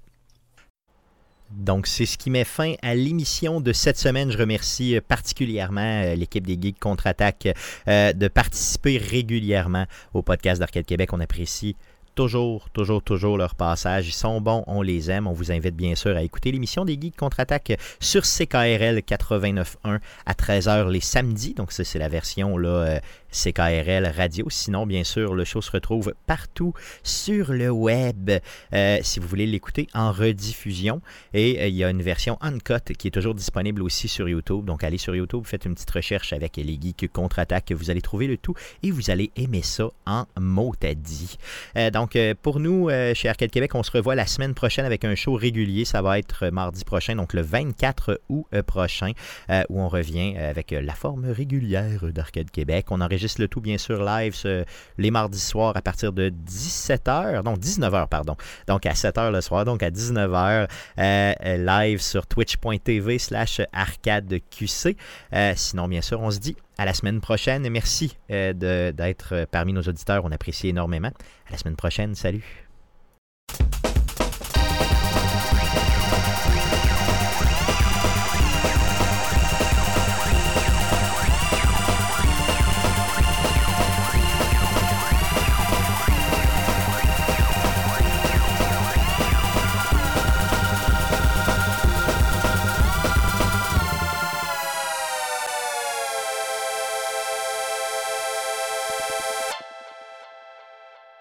Donc, c'est ce qui met fin à l'émission de cette semaine. Je remercie euh, particulièrement euh, l'équipe des Geeks Contre-Attaque euh, de participer régulièrement au podcast d'Arcade Québec. On apprécie toujours, toujours, toujours leur passage. Ils sont bons, on les aime. On vous invite bien sûr à écouter l'émission des Geeks Contre-Attaque sur CKRL 89.1 à 13h les samedis. Donc, ça, c'est la version là, CKRL radio. Sinon, bien sûr, le show se retrouve partout sur le web euh, si vous voulez l'écouter en rediffusion. Et euh, il y a une version uncut qui est toujours disponible aussi sur YouTube. Donc, allez sur YouTube, faites une petite recherche avec les geeks contre-attaque. Vous allez trouver le tout et vous allez aimer ça en mot à dit. Euh, donc, pour nous, chez Arcade Québec, on se revoit la semaine prochaine avec un show régulier. Ça va être mardi prochain, donc le 24 août prochain, où on revient avec la forme régulière d'Arcade Québec. On enregistre le tout, bien sûr, live les mardis soirs à partir de 17h, non, 19h, pardon. Donc à 7h le soir, donc à 19h, euh, euh, live sur twitch.tv slash arcadeqc. Euh, sinon, bien sûr, on se dit à la semaine prochaine. Merci euh, de- d'être parmi nos auditeurs. On apprécie énormément. À la semaine prochaine. Salut.